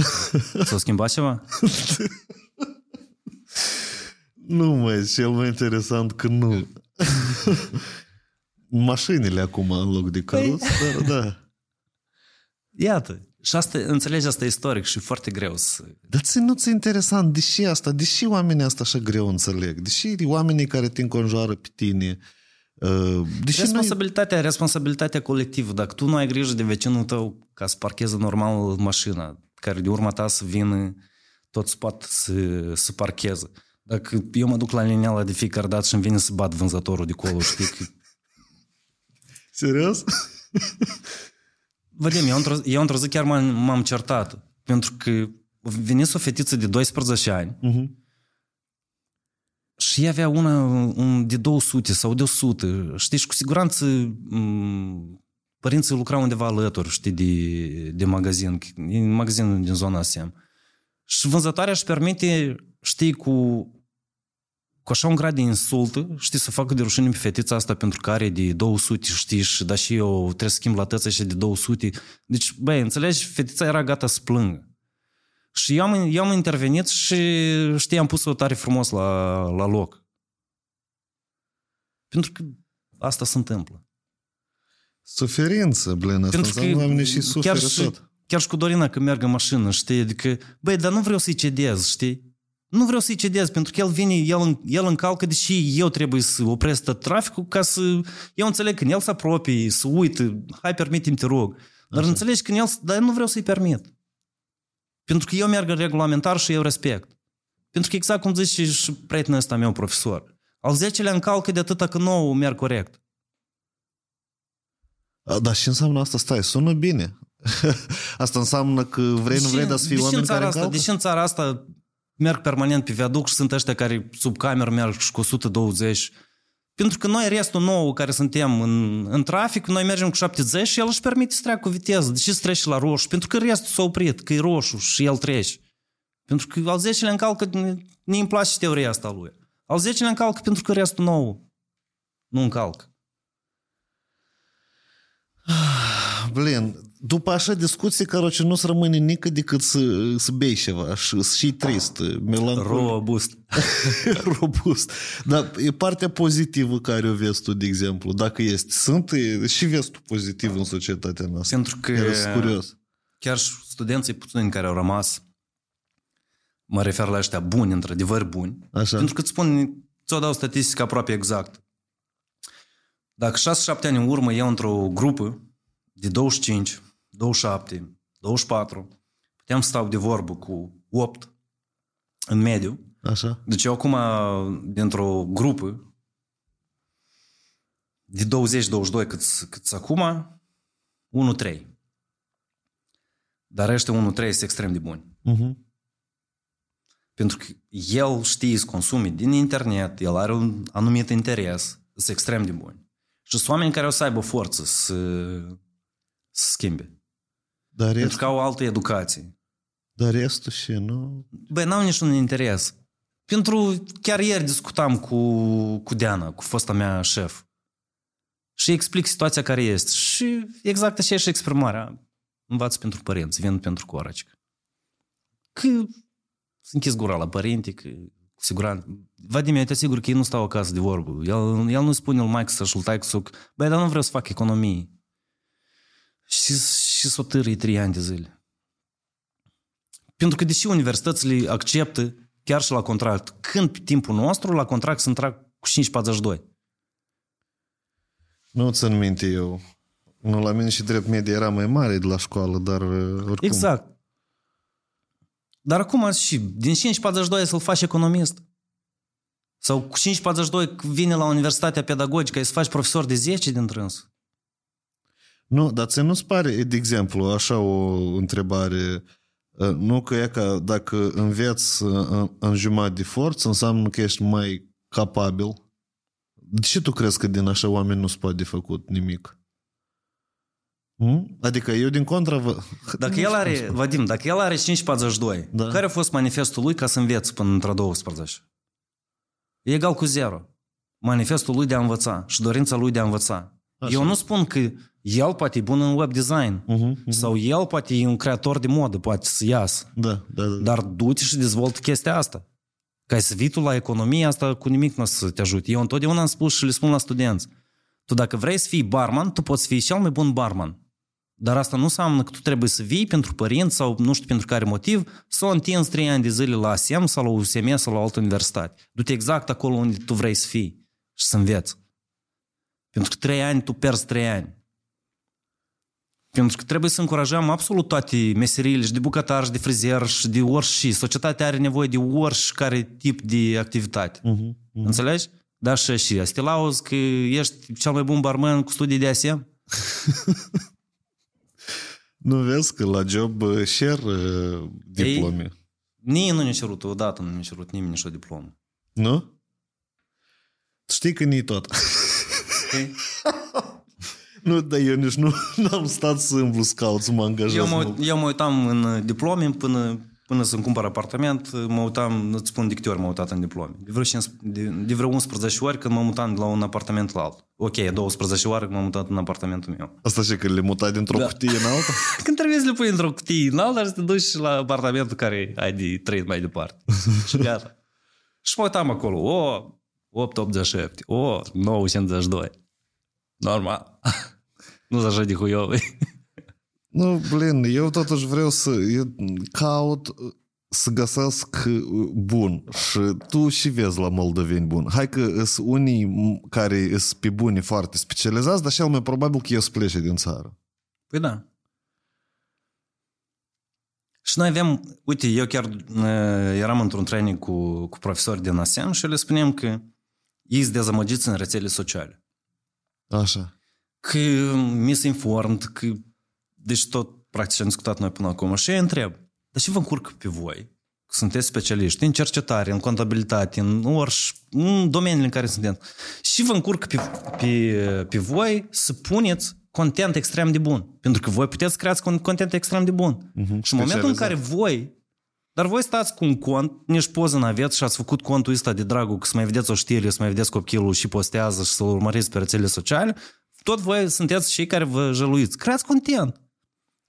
B: S-a schimbat ceva?
A: Nu, mai cel mai interesant că nu. Mașinile acum în loc de căruț, dar da.
B: Iată. Și asta, înțelegi, asta e istoric și foarte greu să...
A: Dar ți nu ți interesant, deși asta, deși oamenii asta așa greu înțeleg, deși oamenii care te înconjoară pe tine, uh, deși noi...
B: Responsabilitatea, responsabilitatea colectivă. Dacă tu nu ai grijă de vecinul tău ca să parcheze normal mașina, care de urma ta să vină tot spate să, să parcheze. Dacă eu mă duc la lineala de fiecare dată și îmi vine să bat vânzătorul de colo, știi că...
A: Serios?
B: Vedem, eu într-o, eu într-o zi chiar m-am, m-am certat. Pentru că venise o fetiță de 12 ani
A: Uh-huh.
B: și ea avea una un, de 200 sau de 100. Știți, și cu siguranță m, părinții lucrau undeva alături, știi, de, de magazin, e magazinul din zona Asem. Și vânzătoarea își permite, știi, cu, cu așa un grad de insultă, știi, să facă de rușine pe fetița asta pentru că are de 200, știi, și da și eu trebuie să schimb la tăță și de 200. Deci, băi, înțelegi, fetița era gata să plângă. Și eu am, eu am intervenit și, știi, am pus-o tare frumos la, la loc. Pentru că asta se întâmplă.
A: Suferință, blin, asta
B: Pentru că
A: înseamnă oamenii și suferă
B: chiar și,
A: tot.
B: chiar și cu Dorina când merg în mașină, știi, adică, băi, dar nu vreau să-i cedez, știi? Nu vreau să-i cedez, pentru că el vine, el, el încalcă, deși eu trebuie să opresc tot traficul ca să... Eu înțeleg când el se apropie, să uită, hai, permitem te rog. Dar
A: Așa.
B: înțelegi când el... Dar eu nu vreau să-i permit. Pentru că eu merg în regulamentar și eu respect. Pentru că exact cum zice și prietenul ăsta meu, profesor, al 10-lea încalcă de atâta că nouă merg corect.
A: A, Dar ce înseamnă asta? Stai, sună bine. asta înseamnă că vrei, nu vrei, dar să fii
B: deși
A: oameni
B: în țara
A: care
B: asta,
A: încalcă?
B: Deși în țara asta merg permanent pe viaduc și sunt ăștia care sub cameră merg și cu 120. Pentru că noi, restul nou care suntem în, în trafic, noi mergem cu 70 și el își permite să treacă cu viteză. De ce să treci la roșu? Pentru că restul s-a oprit, că e roșu și el trece. Pentru că al 10-lea încalcă, ne îmi place teoria asta lui. Al 10-lea încalcă pentru că restul nou nu încalcă.
A: Blin, după așa discuții, caroce, nu-ți rămâne nică decât să, să bei ceva și să și trist, melancolic,
B: Robust.
A: robust. Dar e partea pozitivă care o vezi tu, de exemplu, dacă este. Sunt e, și vezi tu pozitiv în societatea noastră.
B: Pentru că
A: Era sunt curios.
B: chiar și studenții puțini care au rămas, mă refer la ăștia buni, într-adevăr buni,
A: Așa.
B: pentru că îți spun, ți-o dau statistică aproape exact. Dacă 6-7 ani în urmă eu într-o grupă de 25, 27, 24, puteam să stau de vorbă cu 8 în mediu,
A: Așa.
B: deci eu acum, dintr-o grupă de 20-22 cât, cât acum, 1-3. Dar ăștia 1-3 sunt extrem de buni.
A: Uh-huh.
B: Pentru că el știe să consume din internet, el are un anumit interes, sunt extrem de buni. Și sunt oameni care o să aibă forță să, să schimbe.
A: Dar,
B: Pentru
A: rest,
B: că au altă educație.
A: dar restul și nu...
B: Băi, n-au niciun interes. Pentru, chiar ieri discutam cu, cu Diana, cu fosta mea șef. Și îi explic situația care este. Și exact așa e și exprimarea. Învață pentru părinți, vin pentru coracică. Că să închizi gura la părinte, că cu siguranță. Vadim, eu te asigur că ei nu stau acasă de vorbă. El, el nu spune lui Mike să-și tai cu suc. Băi, dar nu vreau să fac economii. Și, și s-o târâi trei ani de zile. Pentru că deși universitățile acceptă chiar și la contract, când pe timpul nostru la contract se intra cu 5,42.
A: Nu țin minte eu. Nu, la mine și drept medie era mai mare de la școală, dar uh, oricum.
B: Exact. Dar acum și din 542 să-l faci economist. Sau cu 542 vine la Universitatea Pedagogică să faci profesor de 10 din trâns.
A: Nu, dar ți nu-ți pare, de exemplu, așa o întrebare, uh, nu că e ca dacă înveți uh, în, în jumătate de forță, înseamnă că ești mai capabil. De ce tu crezi că din așa oameni nu se poate de făcut nimic? Hmm? Adică eu din contra... Vă...
B: Dacă el are, Vadim, dacă el are 5,42, da. care a fost manifestul lui ca să înveți până într 12? E egal cu zero. Manifestul lui de a învăța și dorința lui de a învăța. Așa. Eu nu spun că el poate e bun în web design uh-huh, uh-huh. sau el poate e un creator de modă, poate să iasă.
A: Da, da, da.
B: Dar du-te și dezvoltă chestia asta. Ca să vii tu la economie, asta cu nimic nu o să te ajute. Eu întotdeauna am spus și le spun la studenți. Tu dacă vrei să fii barman, tu poți fi cel mai bun barman. Dar asta nu înseamnă că tu trebuie să vii pentru părinți sau nu știu pentru care motiv să o întinzi trei ani de zile la ASEM sau la USM sau la altă universitate. Du-te exact acolo unde tu vrei să fii și să înveți. Pentru că trei ani tu pierzi trei ani. Pentru că trebuie să încurajăm absolut toate meseriile și de bucătar și de frizer și de orice. Societatea are nevoie de oricare tip de activitate. Uh-huh, uh-huh. Înțelegi? Da, și și. Asta lauzi că ești cel mai bun barman cu studii de ASM?
A: Nu vezi că la job share uh, diplome?
B: Ei, nu ne-a cerut, odată nu ne-a cerut nimeni nici o diplomă.
A: Nu? Știi că nu tot. nu, dar eu nici nu am stat să îmblu scout, să mă angajez.
B: Eu mă, eu mă uitam în diplome până până să-mi cumpăr apartament, mă uitam, îți spun de câte ori m-am uitat în diplome. De vreo, 5, de, de vreo 11 ori când m-am mutat de la un apartament la altul. Ok, 12 ori când m-am mutat în apartamentul meu.
A: Asta și că le mutai dintr-o da. cutie în alta?
B: când trebuie să le pui într-o cutie în alta și te duci la apartamentul care ai de trăit mai departe. și gata. Și mă uitam acolo, o, 887, o, 952. Normal. Nu sunt așa de huiovi.
A: Nu, blin, eu totuși vreau să eu caut să găsesc bun și tu și vezi la moldoveni bun. Hai că sunt unii care sunt pe buni foarte specializați, dar cel mai probabil că eu să plece din țară.
B: Păi da. Și noi avem, uite, eu chiar eram într-un training cu, cu profesori din ASEAN și le spunem că ei sunt dezamăgiți în rețele sociale.
A: Așa.
B: Că misinformed, că deci tot practic am discutat noi până acum și eu întreb, dar ce vă încurcă pe voi? Sunteți specialiști în cercetare, în contabilitate, în orice, în domeniile în care sunteți. Și vă încurcă pe, pe, pe voi să puneți content extrem de bun. Pentru că voi puteți crea content extrem de bun. Uh-huh. Și în momentul în care voi dar voi stați cu un cont, nici poză n-aveți și ați făcut contul ăsta de dragul că să mai vedeți o știre, să mai vedeți copilul și postează și să-l urmăriți pe rețele sociale, tot voi sunteți cei care vă jăluiți. Creați content.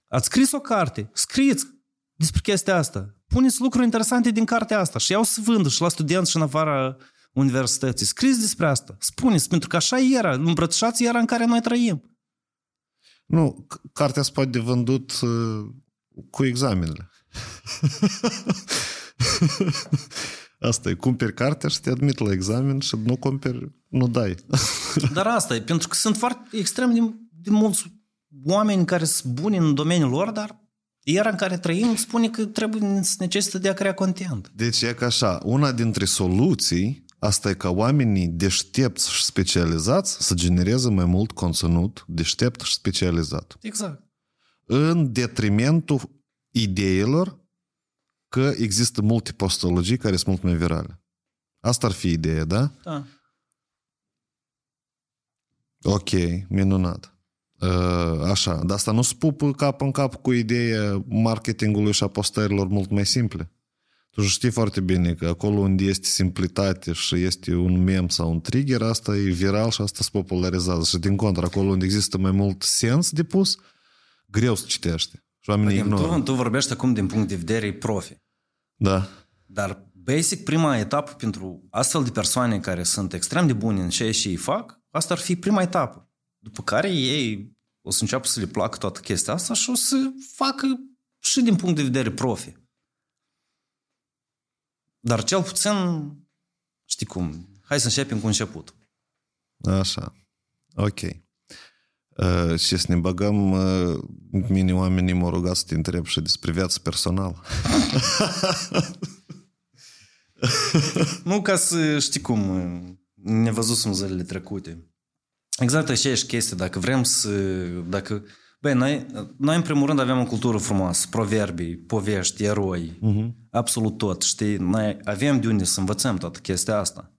B: Ați scris o carte, scrieți despre chestia asta. Puneți lucruri interesante din cartea asta și iau să vândă și la studenți și în afara universității. Scrieți despre asta. Spuneți, pentru că așa era. Îmbrățișați era în care noi trăim.
A: Nu, cartea se poate de vândut uh, cu examenele. Asta e, cumperi cartea și te admit la examen și nu cumperi, nu dai.
B: Dar asta e, pentru că sunt foarte extrem de, de mulți oameni care sunt buni în domeniul lor, dar era în care trăim spune că trebuie să necesită de a crea content.
A: Deci e ca așa, una dintre soluții asta e ca oamenii deștepți și specializați să genereze mai mult conținut deștept și specializat.
B: Exact.
A: În detrimentul ideilor că există multe postologii care sunt mult mai virale. Asta ar fi ideea, da?
B: Da.
A: Ok, minunat. Uh, așa, dar asta nu spupă cap în cap cu ideea marketingului și a postărilor mult mai simple. Tu știi foarte bine că acolo unde este simplitate și este un mem sau un trigger, asta e viral și asta se popularizează. Și din contră, acolo unde există mai mult sens de pus, greu să citește. Și oamenii
B: Vadim, tu, tu vorbești acum din punct de vedere profi.
A: Da.
B: Dar, basic, prima etapă pentru astfel de persoane care sunt extrem de bune în ceea ce ei fac, asta ar fi prima etapă. După care ei o să înceapă să le placă toată chestia asta și o să facă și din punct de vedere profi. Dar cel puțin, știi cum, hai să începem cu început.
A: Așa, ok. Uh, și să ne băgăm, uh, mine oamenii m-au rugat să te întreb și despre viața personală.
B: nu ca să știi cum, ne văzusem zilele trecute. Exact așa e și chestia, dacă vrem să, dacă, băi, noi, noi în primul rând avem o cultură frumoasă, proverbii, povești, eroi, uh-huh. absolut tot, știi, noi avem de unde să învățăm toată chestia asta.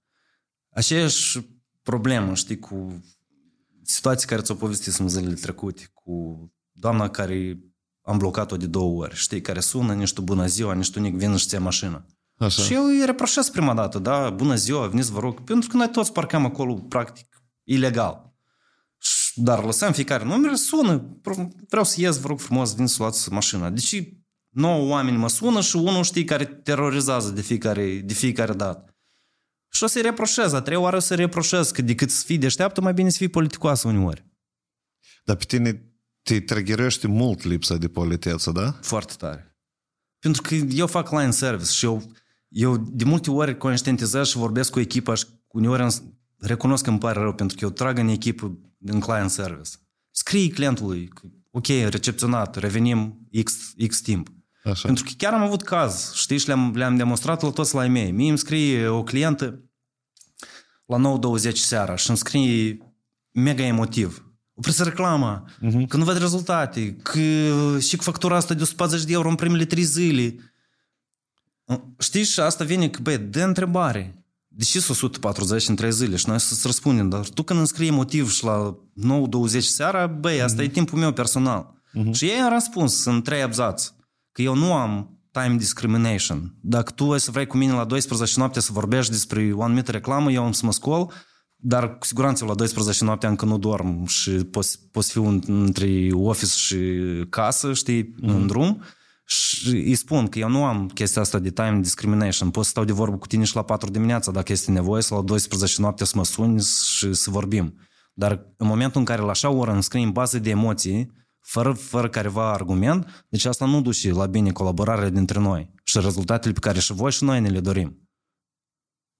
B: Aceeași problemă, știi, cu situații care ți-au povestit în zilele trecute, cu doamna care am blocat-o de două ori, știi, care sună, niște bună ziua, niște unic, vin și ți mașină. Așa. Și eu îi reproșez prima dată, da, bună ziua, veniți vă rog, pentru că noi toți parcăm acolo, practic, ilegal. Dar lăsăm fiecare numer, sună, vreau să ies, vă rog frumos, vin să luați mașina. Deci nouă oameni mă sună și unul știi care terorizează de fiecare, de fiecare dată. Și o să-i reproșez, a treia oară o să-i reproșez că decât să fii deșteaptă, mai bine să fii politicoasă uneori.
A: Dar pe tine te trăgherește mult lipsa de politeță, da?
B: Foarte tare. Pentru că eu fac line service și eu, eu de multe ori conștientizez și vorbesc cu echipa și uneori recunosc că îmi pare rău pentru că eu trag în echipă în client service. Scrii clientului, ok, recepționat, revenim X, X timp. Așa. Pentru că chiar am avut caz, știi, și le-am, le-am demonstrat la toți la e Mie îmi scrie o clientă la 9.20 seara și îmi scrie mega emotiv. Opriți reclama, uh-huh. că nu văd rezultate, că și cu factura asta de 140 de euro în primele 3 zile. Știți, și asta vine că, băi, de întrebare. De ce sunt 140 în 3 zile? Și noi să-ți răspundem, dar tu când îmi scrii motiv și la 9.20 seara, băi, asta uh-huh. e timpul meu personal. Uh-huh. Și ei au răspuns în trei abzați că eu nu am time discrimination. Dacă tu ai să vrei cu mine la 12 noapte să vorbești despre o anumită reclamă, eu am să mă scol, dar cu siguranță la 12 noapte încă nu dorm și poți, poți fi între office și casă, știi, mm-hmm. în drum. Și îi spun că eu nu am chestia asta de time discrimination. Pot să stau de vorbă cu tine și la 4 dimineața dacă este nevoie sau la 12 noapte să mă suni și să vorbim. Dar în momentul în care la așa oră îmi scrii în bază de emoții, fără, fără careva argument, deci asta nu duce la bine colaborarea dintre noi și rezultatele pe care și voi și noi ne le dorim.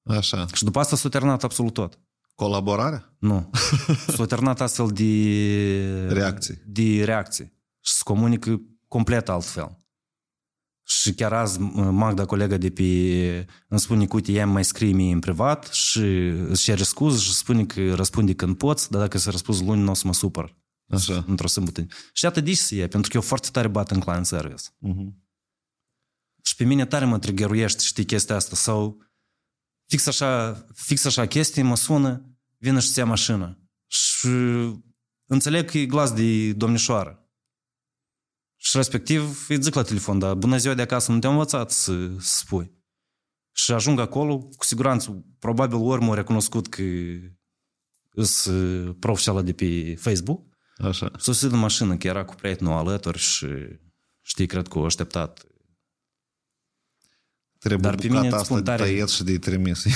A: Așa.
B: Și după asta s-a terminat absolut tot.
A: Colaborarea?
B: Nu. S-a terminat astfel de...
A: Reacții.
B: De reacții. Și se comunică complet altfel. Și chiar azi Magda, colega de pe... îmi spune că, uite, ea mai scrie mie în privat și își cere scuze și spune că răspunde când poți, dar dacă se răspuns luni, nu o să mă supăr. Așa. Într-o sâmbătă. Și atât să e, pentru că eu foarte tare bat în client service. Uh-huh. Și pe mine tare mă triggeruiește, știi, chestia asta. Sau fix așa, fix așa chestii, mă sună, vine și ți mașină. Și înțeleg că e glas de domnișoară. Și respectiv îi zic la telefon, dar bună ziua de acasă, nu te-am învățat să, să spui. Și ajung acolo, cu siguranță, probabil ori m-au recunoscut că sunt profesională de pe Facebook
A: Așa.
B: Sosit în mașină, că era cu prietenul alături și știi, cred că o așteptat.
A: Trebuie Dar pe mine asta de tăiet și de trimis.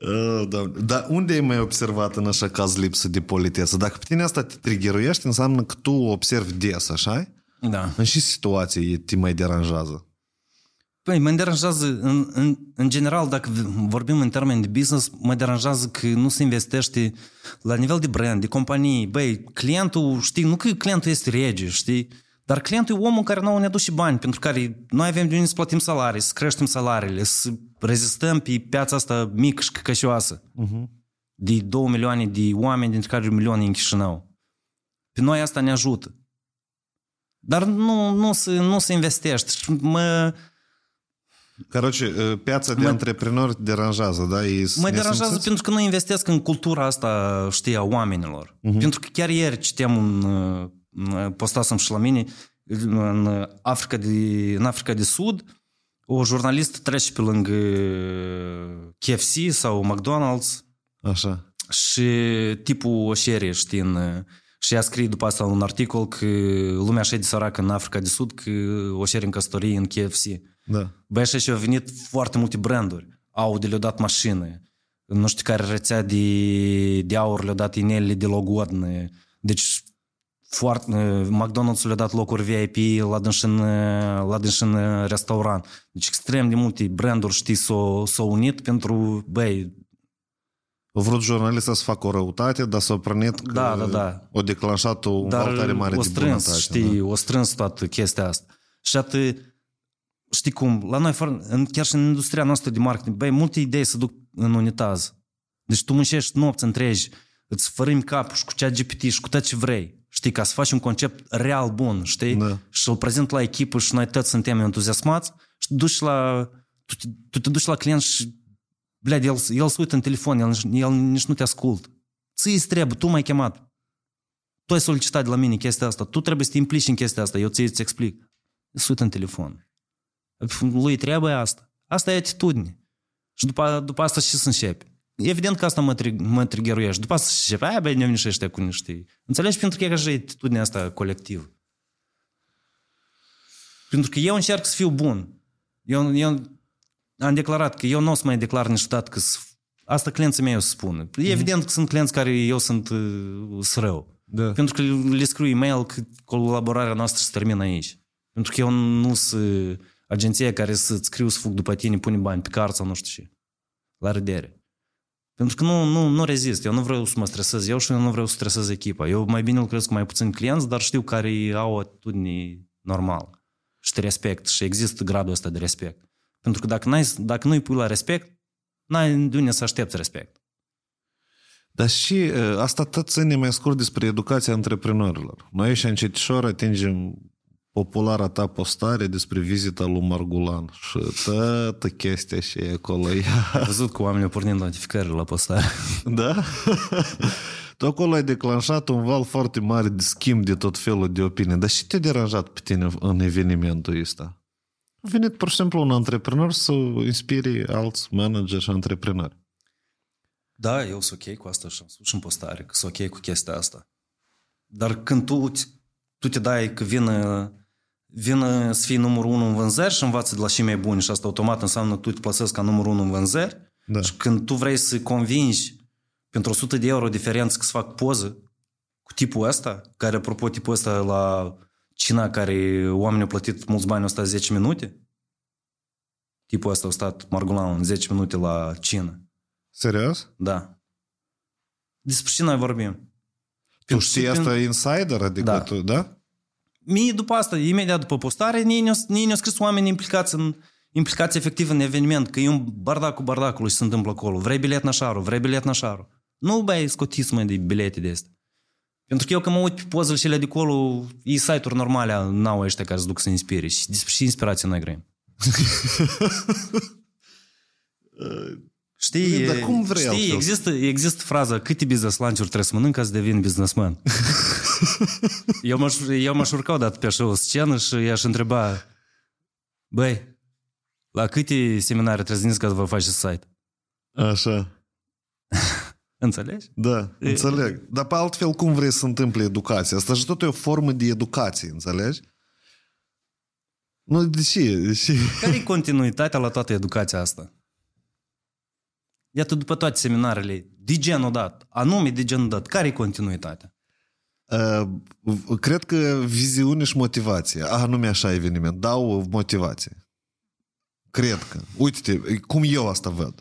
A: Oh, Dar unde ai mai observat în așa caz lipsă de politeță? Dacă pe tine asta te triggeruiește, înseamnă că tu observi des, așa
B: Da.
A: În ce situație te mai deranjează?
B: Păi, mă deranjează, în, în, în general, dacă vorbim în termeni de business, mă deranjează că nu se investește la nivel de brand, de companii. Băi, clientul, știi, nu că clientul este rege, știi, dar clientul e omul care nu ne aduce bani, pentru care noi avem de unde să plătim salarii, să creștem salariile, să rezistăm pe piața asta mică și căcășoasă. Uh-huh. De 2 milioane de oameni, dintre care un milion în Chișinău. Pe noi asta ne ajută. Dar nu, nu, se, nu se investește. Mă,
A: Короче, piața de mă, antreprenori deranjează, da? Ei
B: mă deranjează simțiți? pentru că nu investesc în cultura asta, știi, a oamenilor. Uh-huh. Pentru că chiar ieri citeam un, postasem și la mine, în Africa, de, în Africa de Sud, o jurnalistă trece pe lângă KFC sau McDonald's
A: Așa.
B: și tipul o șerie, știi, în, și a scris după asta un articol că lumea așa de săracă în Africa de Sud că o șere în căsătorie în KFC.
A: Da.
B: Băi, așa și au venit foarte multe branduri. Audi le-au dat mașină, nu știu care rețea de, de aur le-au dat inelele de logodne. Deci foarte, McDonald's le-a dat locuri VIP la dânșin, la dânșin restaurant. Deci extrem de multe branduri, știi, s-au, s-au unit pentru, băi,
A: A vrut jurnalista să facă o răutate, dar s-a prănit că
B: Da, da, da.
A: o declanșat o
B: Dar
A: valtare mare
B: o
A: de
B: strâns,
A: bunătate.
B: știi,
A: Da?
B: o strâns toată chestia asta. Și atât, știi cum, la noi, fără- în, chiar și în industria noastră de marketing, băi, multe idei se duc în unitaz. Deci tu muncești nopți întregi, îți fărâmi capul și cu cea GPT și cu tot ce vrei. Știi, ca să faci un concept real bun, știi?
A: Da.
B: Și îl prezint la echipă și noi toți suntem entuziasmați și duci la, tu, te- tu te duci la client și Bled, el, el se uită în telefon, el, nici- el nici nu te ascult. Ți-i trebuie, tu m-ai chemat. Tu ai solicitat de la mine chestia asta, tu trebuie să te implici în chestia asta, eu ți îți explic. Se uită în telefon. Lui trebuie asta. Asta e atitudine. Și după, după asta și să începi. Evident că asta mă, tri- mă triggeruiește. După asta și aia băi, ne niște ăștia cu niște... Înțelegi? Pentru că e așa atitudinea asta colectivă. Pentru că eu încerc să fiu bun. Eu, eu am declarat că eu nu o să mai declar niciodată că s- asta clienții mei o să spună. E evident că sunt clienți care eu sunt uh, sunt rău.
A: Da.
B: Pentru că le scriu e-mail că colaborarea noastră se termină aici. Pentru că eu nu sunt agenția care să-ți scriu să fug după tine, pune bani pe card sau nu știu ce. La redere. Pentru că nu, nu, nu rezist. Eu nu vreau să mă stresez eu și eu nu vreau să stresez echipa. Eu mai bine lucrez cu mai puțini clienți, dar știu care au o atitudine normală. Și te respect. Și există gradul ăsta de respect. Pentru că dacă, n-ai, dacă nu-i pui la respect, n-ai de unde să aștepți respect.
A: Dar și uh, asta tot ține mai scurt despre educația antreprenorilor. Noi și încetișor atingem populara ta postare despre vizita lui Margulan și toată chestia și e acolo.
B: Am văzut că oamenii au pornit notificări la postare.
A: Da? tu acolo ai declanșat un val foarte mare de schimb de tot felul de opinii. Dar și te-a deranjat pe tine în evenimentul ăsta? A venit pur și simplu un antreprenor să inspire alți manageri și antreprenori.
B: Da, eu sunt ok cu asta și am spus și în postare că sunt ok cu chestia asta. Dar când tu, tu te dai că vină, vină să fii numărul unu în vânzări și învață de la și mai buni și asta automat înseamnă tu te plasezi ca numărul unu în vânzări
A: Da.
B: și când tu vrei să convingi pentru 100 de euro diferență că să fac poză cu tipul ăsta, care apropo tipul ăsta la cina care oamenii au plătit mulți bani, au stat 10 minute, tipul ăsta a stat Margulan în 10 minute la cină.
A: Serios?
B: Da. Despre ce noi vorbim?
A: Tu știi asta insider? Adică
B: Da.
A: tu, da?
B: Mie după asta, imediat după postare, nie ne-au, nie ne-au scris oameni implicați în implicați efectiv în eveniment, că e un bardac cu bardacului și se întâmplă acolo. Vrei bilet nașaru, vrei bilet nașaru. Nu băi scotiți mai de bilete de astea. Pentru că eu că mă uit pe pozele și ele de acolo, e site-uri normale, n-au ăștia care se duc să inspire. Și despre și inspirație noi grăim. Știi,
A: Dar cum vrei
B: știi
A: altfel?
B: există, există fraza câte business lunch trebuie să mănânc ca să devin businessman. eu, m-aș, eu m-aș urca odată pe așa o scenă și i-aș întreba băi, la câte seminare trebuie să veniți ca să vă faceți site?
A: Așa.
B: Înțelegi?
A: Da, înțeleg. Dar pe altfel cum vrei să se întâmple educația? Asta și tot e o formă de educație, înțelegi? Nu, de ce? De ce?
B: Care e continuitatea la toată educația asta? Iată, după toate seminarele, de genul dat, anume de genul dat, care e continuitatea?
A: Uh, cred că viziune și motivație, a, nume așa eveniment, dau motivație. Cred că. Uite-te, cum eu asta văd.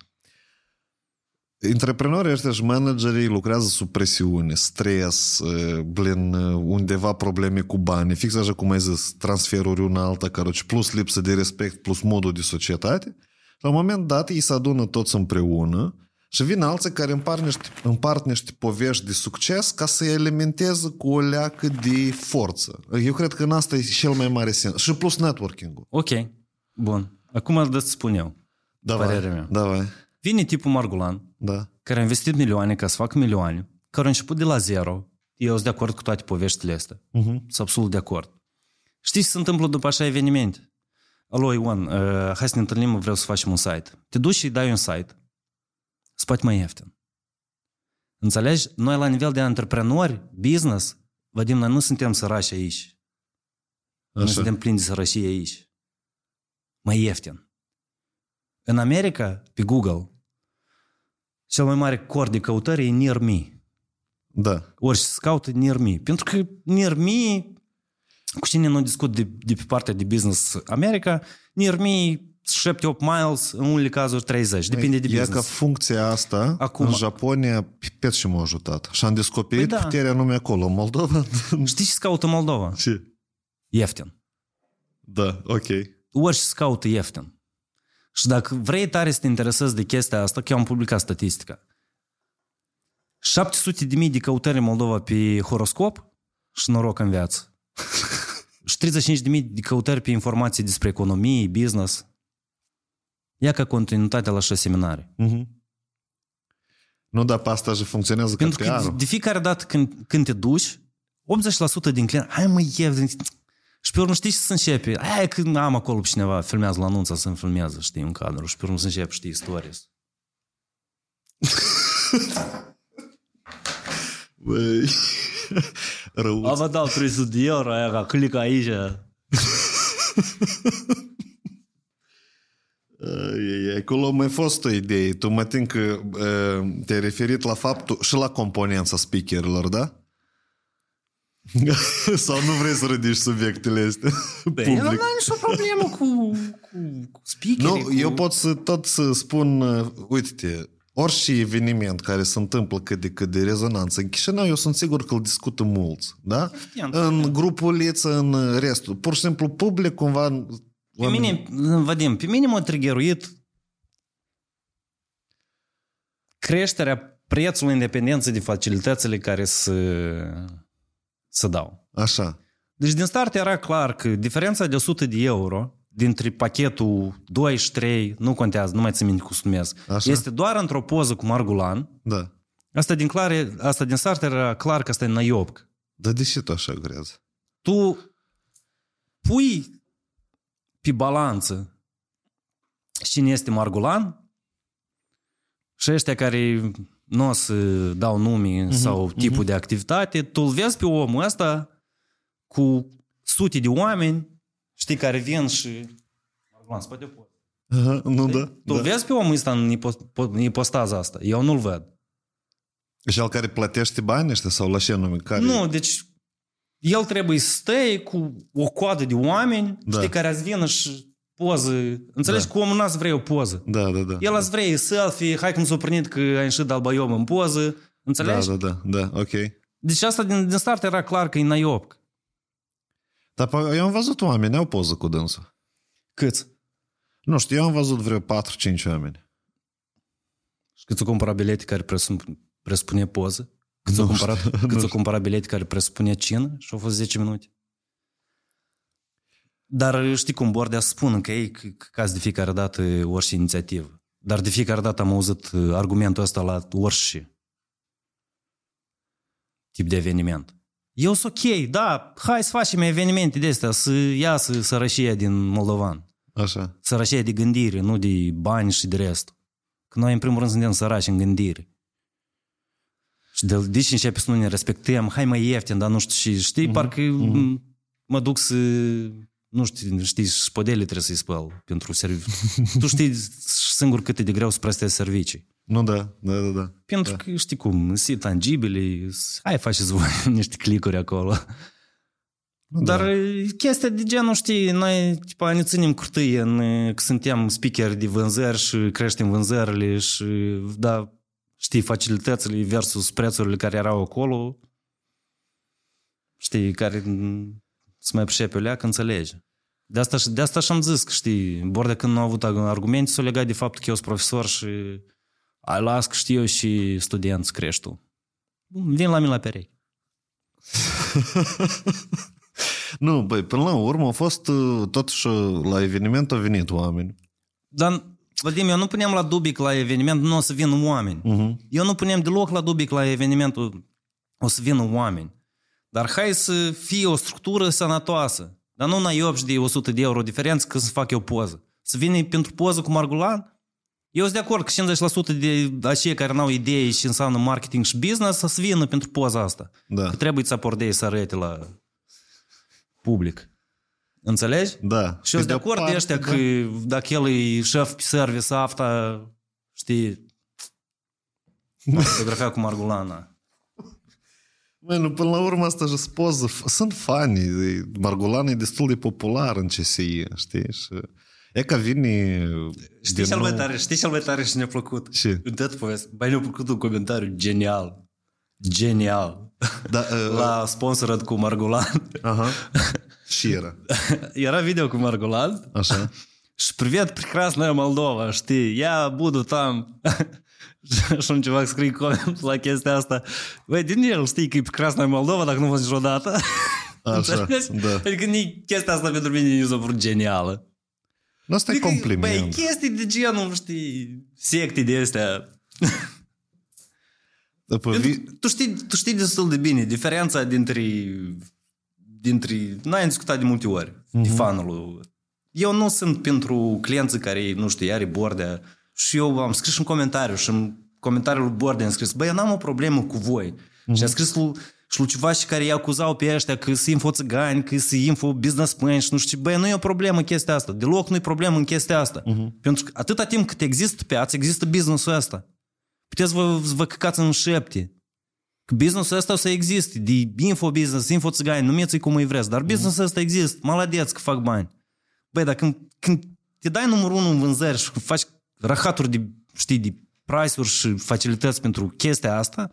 A: Antreprenorii ăștia și managerii lucrează sub presiune, stres, uh, blin, uh, undeva probleme cu bani, fix așa cum ai zis, transferuri una alta, caroci, plus lipsă de respect, plus modul de societate. La un moment dat, ei se adună toți împreună și vin alții care împart niște, împart niște povești de succes ca să elementeze cu o leacă de forță. Eu cred că în asta e cel mai mare sens. Și plus networking-ul.
B: Ok, bun. Acum să spun eu.
A: Davai,
B: Părerea mea.
A: Davai,
B: Vine tipul Margulan,
A: da.
B: care a investit milioane ca să facă milioane, care a început de la zero. Eu sunt de acord cu toate poveștile astea.
A: Uh-huh.
B: Sunt absolut de acord. Știi ce se întâmplă după așa evenimente? Alo, Ion, uh, hai să ne întâlnim, vreau să facem un site. Te duci și îi dai un site. Spate mai ieftin. Înțelegi? Noi la nivel de antreprenori, business, Vadim, noi nu suntem sărași aici. Nu
A: Așa.
B: suntem plini de sărășie aici. Mai ieftin. În America, pe Google, cel mai mare cord de căutări e Near Me.
A: Da.
B: Orice se caută Near Me. Pentru că Near Me, cu cine nu discut de, de pe partea de business America, Near Me 7-8 miles, în unele cazuri 30. Depinde de
A: E
B: business.
A: ca funcția asta
B: Acum-
A: în Japonia pe ce m-a ajutat. Și am descoperit
B: Păi da.
A: puterea nume acolo. Moldova?
B: Știi ce se caută Moldova?
A: ce?
B: Ieftin.
A: Da, ok.
B: Orice se caută ieftin. Și dacă vrei tare să te interesezi de chestia asta, că eu am publicat statistica. 700 de mii de căutări în Moldova pe horoscop și noroc în viață. și 35 de mii de căutări pe informații despre economie, business. Ia ca continuitate la așa seminarii.
A: Mhm. Nu, dar pe asta și funcționează
B: Pentru
A: ca
B: că
A: PR-ul.
B: de fiecare dată când, când te duci, 80% din clienți, hai mă, ieftin. Și pe urmă știi ce să începe? Hai că am acolo pe cineva, filmează la anunță să-mi filmează, știi, un cadru. Și pe urmă să începe, știi, stories.
A: Băi, răuț.
B: A, vă dau 300 de euro, aia, ca clic aici.
A: Ai, ai, Acolo mai fost o idee. Tu mă tin că uh, te-ai referit la faptul și la componența speakerilor, da? Sau nu vrei să ridici subiectele astea?
B: Băi, eu nu am nicio problemă cu, cu, cu speakerii.
A: Nu,
B: cu...
A: eu pot să tot să spun, uh, uite-te, orice eveniment care se întâmplă cât de cât de rezonanță în Chișinău, eu sunt sigur că îl discută mulți, da?
B: Evident,
A: În
B: evident.
A: grupuliță, în restul. Pur și simplu, public, cumva...
B: Pe mine, Vadim, pe mine m-a triggeruit creșterea prețului independenței de facilitățile care se, se dau.
A: Așa.
B: Deci din start era clar că diferența de 100 de euro dintre pachetul 2 și 3, nu contează, nu mai țin minte cum se numesc,
A: Așa.
B: este doar într-o poză cu Margulan.
A: Da.
B: Asta din, clar, asta din start era clar că asta e naiobc.
A: Dar de ce tu așa grezi?
B: Tu pui pe balanță cine este Margulan și ăștia care nu o să dau nume sau tipul de activitate, tu îl vezi pe omul ăsta cu sute de oameni, știi, care vin și... Margulan, spate pot.
A: Aha, nu da?
B: Tu
A: da.
B: vezi pe omul ăsta în ipo- în ipostaza asta? Eu nu-l văd.
A: Și al care plătește bani ăștia sau la ce nume? Care...
B: Nu, deci el trebuie să stai cu o coadă de oameni,
A: Da.
B: știi, care ați vină și poză. Înțelegi
A: Da.
B: că omul n-ați vrea o poză.
A: Da, da, da.
B: El ați vrea selfie, hai cum s-a prindit că ai ieșit albaiom în poză.
A: Da,
B: Înțelegi?
A: da, da, da, ok.
B: Deci asta din, din start era clar că e naiop.
A: Dar pe- eu am văzut oameni, au poză cu dânsul.
B: Câți?
A: Nu știu, eu am văzut vreo 4-5 oameni.
B: Și câți au cumpărat bilete care presupun, presupune poză? Câți au
A: Nu
B: cumpărat,
A: știu, nu
B: câți au
A: știu.
B: cumpărat bilete care presupune cină și au fost 10 minute? Dar știi cum, Bordea spun că ei că- că caz de fiecare dată orice inițiativă. Dar de fiecare dată am auzit uh, argumentul ăsta la orice tip de eveniment. Eu sunt ok, da, hai să facem evenimente de astea, să iasă sărășia din Moldovan.
A: Așa.
B: Sărășia de gândire, nu de bani și de rest. Că noi, în primul rând, suntem săraci în gândire. Și de, de ce începe să nu ne respectăm, hai mai ieftin, dar nu știu și știi, parcă m- mă duc să, nu știu, știi, spădele trebuie să-i spăl pentru serviciu. tu știi singur cât e de greu să prestezi servicii.
A: Nu, da, da, da, da.
B: Pentru că știi cum, sunt tangibile, hai faceți voi niște clicuri acolo. Dar da. chestia de genul, știi, noi tipa, ne ținem curtâie în, că suntem speaker de vânzări și creștem vânzările și, da, știi, facilitățile versus prețurile care erau acolo, știi, care să mai pricepe o leacă, înțelegi. De asta, și- de asta și-am zis că, știi, Bordea când nu a avut argumente, s-o legat de faptul că eu sunt profesor și ai las că știu eu și studenți crești tu. Vin la mine la perechi.
A: Nu, băi, până la urmă a fost uh, totuși uh, la eveniment au venit oameni.
B: Dar, Vadim, eu nu punem la dubic la eveniment, nu o să vină oameni.
A: Uh-huh.
B: Eu nu punem deloc la dubic la evenimentul, o să vină oameni. Dar hai să fie o structură sănătoasă. Dar nu naiob și de 100 de euro diferență că să fac eu poză. Să vină pentru poză cu Margulan? Eu sunt de acord că 50% de acei care n-au idei și înseamnă marketing și business să vină pentru poza asta.
A: Da.
B: Că trebuie să apordei să arăte la public. Înțelegi?
A: Da.
B: Și de acord parte, ăștia da? că dacă el e șef pe service afta, știi, fotografia cu Margulana.
A: Măi, nu, până la urmă asta și poză. Sunt fani. Margulana e destul de popular în CSI, știi? Și e ca vine...
B: Știi cel
A: nou...
B: mai tare, știi cel mai tare și ne-a plăcut?
A: Ce?
B: Tot poveste. Mai ne-a plăcut un comentariu genial. Genial.
A: Da, uh,
B: la sponsorat cu Margulan.
A: Aha. Uh-huh. Și era.
B: Era video cu Margolan
A: Așa.
B: și привет, прекрасная Moldova, știi? Я буду там. și un ceva scrie coment la chestia asta. Băi, din el știi că e прекрасная Moldova dacă nu fost niciodată.
A: Așa,
B: Înțelegi?
A: da.
B: Adică nici chestia asta pentru mine nu s-a părut genială.
A: Nu, asta e
B: Adică, Băi,
A: compliment.
B: chestii de genul, știi, secte de astea.
A: După
B: Pentru
A: vi...
B: că tu știi, tu știi destul de bine diferența dintre, dintre noi am discutat de multe ori, uh-huh. de fanul. Eu nu sunt pentru clienții care, nu știu, are bordea și eu am scris în comentariu și în comentariul lui Bordea am scris, băi, eu n-am o problemă cu voi. Uh-huh. Și am scris lui, și lui ceva și care îi acuzau pe ăștia că sunt info țigani, că sunt info businessmen și nu știu ce. Băi, nu e o problemă chestia asta. Deloc nu e problemă în chestia asta. Uh-huh. Pentru că atâta timp cât există piață, există business-ul ăsta. Puteți vă, vă căcați în șepte. Că business-ul ăsta o să existe, de info business, info țigani, numiți-i cum îi vreți, dar business-ul ăsta există, maladeți că fac bani. Băi, dar când, când te dai numărul unu în vânzări și faci rahaturi de, știi, de price-uri și facilități pentru chestia asta,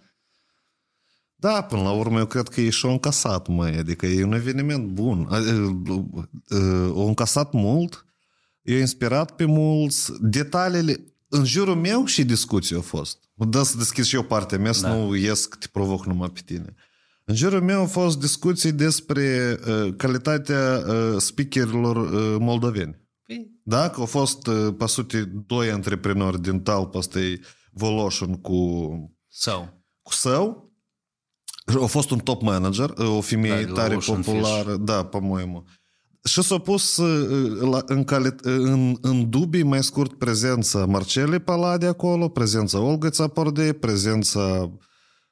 A: Da, până la urmă eu cred că e și-o încasat, măi, adică e un eveniment bun. A, a, a, O încasat mult, e inspirat pe mulți, detaliile, în jurul meu și discuții au fost. Mă dă să deschid și eu partea mea, să
B: Da.
A: nu ies că te provoc numai pe tine. În jurul meu au fost discuții despre uh, calitatea uh, speakerilor uh, moldoveni.
B: păi,
A: Da, că au fost, uh, pe sute, doi antreprenori din talpa asta Voloșin cu
B: sau,
A: cu său. A fost un top manager, o femeie
B: Da,
A: da,
B: de la
A: tare
B: Ocean
A: populară, da, по-моему. Și s-a pus uh, la, în, calit, în, în dubii mai scurt prezența Marcelei Palade acolo, prezența Olga Țapordei, prezența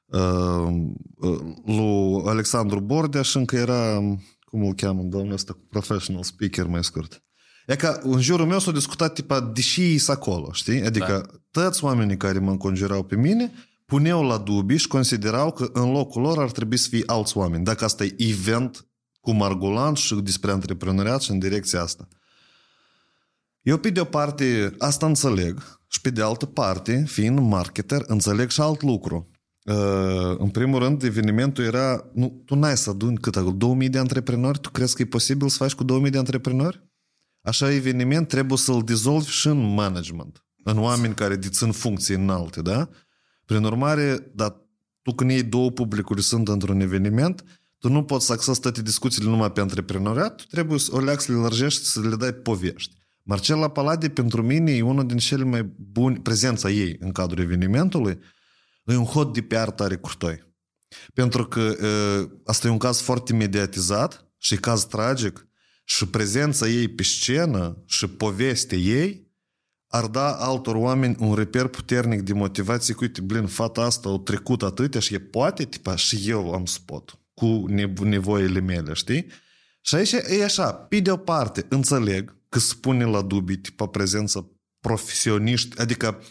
A: uh, uh, lui Alexandru Bordea și încă era, cum îl cheamă, domnul ăsta, professional speaker mai scurt. E ca în jurul meu s-a discutat tipa, deși ei sunt acolo, știi? Adică da. toți oamenii care mă înconjurau pe mine puneau la dubii și considerau că în locul lor ar trebui să fie alți oameni. Dacă asta e event cu Margolan și despre antreprenoriat și în direcția asta. Eu, pe de o parte, asta înțeleg și pe de altă parte, fiind marketer, înțeleg și alt lucru. Uh, în primul rând, evenimentul era... Nu, tu n-ai să aduni cât acolo? 2000 de antreprenori? Tu crezi că e posibil să faci cu 2000 de antreprenori? Așa eveniment trebuie să-l dizolvi și în management. În oameni care dețin funcții înalte, da? Prin urmare, dar tu când iei două publicuri sunt într-un eveniment, tu nu poți să accesi toate discuțiile numai pe antreprenoriat, tu trebuie să o leac să le lărgești, să le dai povești. Marcela Palade, pentru mine, e unul din cele mai buni, prezența ei în cadrul evenimentului, e un hod de PR tare curtoi. Pentru că uh, asta e un caz foarte mediatizat și e caz tragic și prezența ei pe scenă și povestea ei ar da altor oameni un reper puternic de motivație că, uite, blin, fata asta a trecut atâtea și e poate, tipa, și eu am spot cu nevo- nevoile mele, știi? Și aici e așa, pe de o parte, înțeleg că spune la dubii, tipa, prezența profesioniști, adică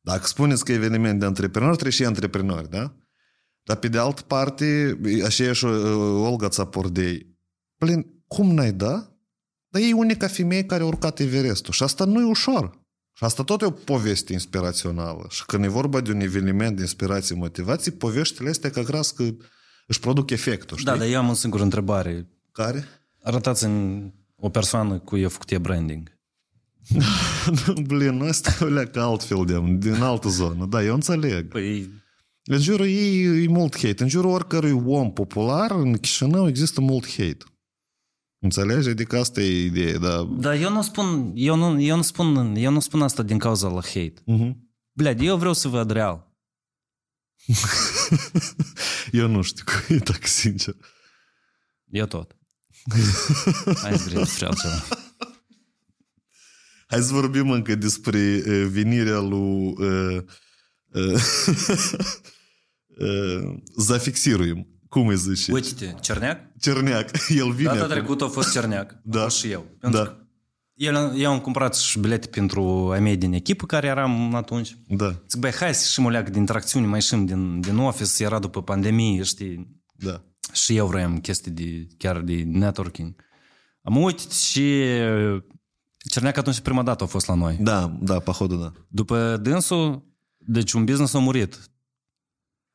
A: dacă spuneți că e eveniment de antreprenori, trebuie și antreprenori, da? Dar pe de altă parte, așa e și uh, Olga Țapordei. Plin, cum n-ai da? Dar e unica femeie care a urcat Everestul și asta nu e ușor. Și asta tot e o poveste inspirațională. Și când e vorba de un eveniment de inspirație, motivație, poveștile astea ca gras că își produc efectul, știi?
B: da, dar eu am o singură întrebare.
A: Care?
B: Arătați-mi o persoană cu e făcut e branding.
A: Blin, ăsta e o leacă altfel de, din altă zonă. Da, eu înțeleg.
B: Păi,
A: În jurul ei e mult hate. În jurul oricărui om popular în Chișinău există mult hate. Înțelegi? Adică asta e ideea, da.
B: dar eu nu spun, eu nu, eu nu spun, eu nu spun asta din cauza la hate.
A: Uh-huh.
B: Bled, eu vreau să văd real.
A: Eu nu știu, dacă sincer.
B: Eu tot. Hai să despre altceva.
A: Hai să vorbim încă despre uh, venirea lui uh, uh, uh, Zafixirujum. Cum îi zice?
B: Uite, Cerneac?
A: Cerneac. El vine.
B: Data trecută a fost Cerneac.
A: Da.
B: A fost și eu. Pentru
A: da.
B: că eu, eu am cumpărat și bilete pentru a mei din echipă care eram atunci.
A: Da,
B: Zic, băi, hai să ieșim o leacă de interacțiuni, mai ieșim din, din office, era după pandemie, știi,
A: da.
B: și eu vroiam chestii de, chiar de networking. Am uitat și Cerneac atunci prima dată a fost la noi.
A: Da, da, pohodu da.
B: După dânsul, deci un business a murit.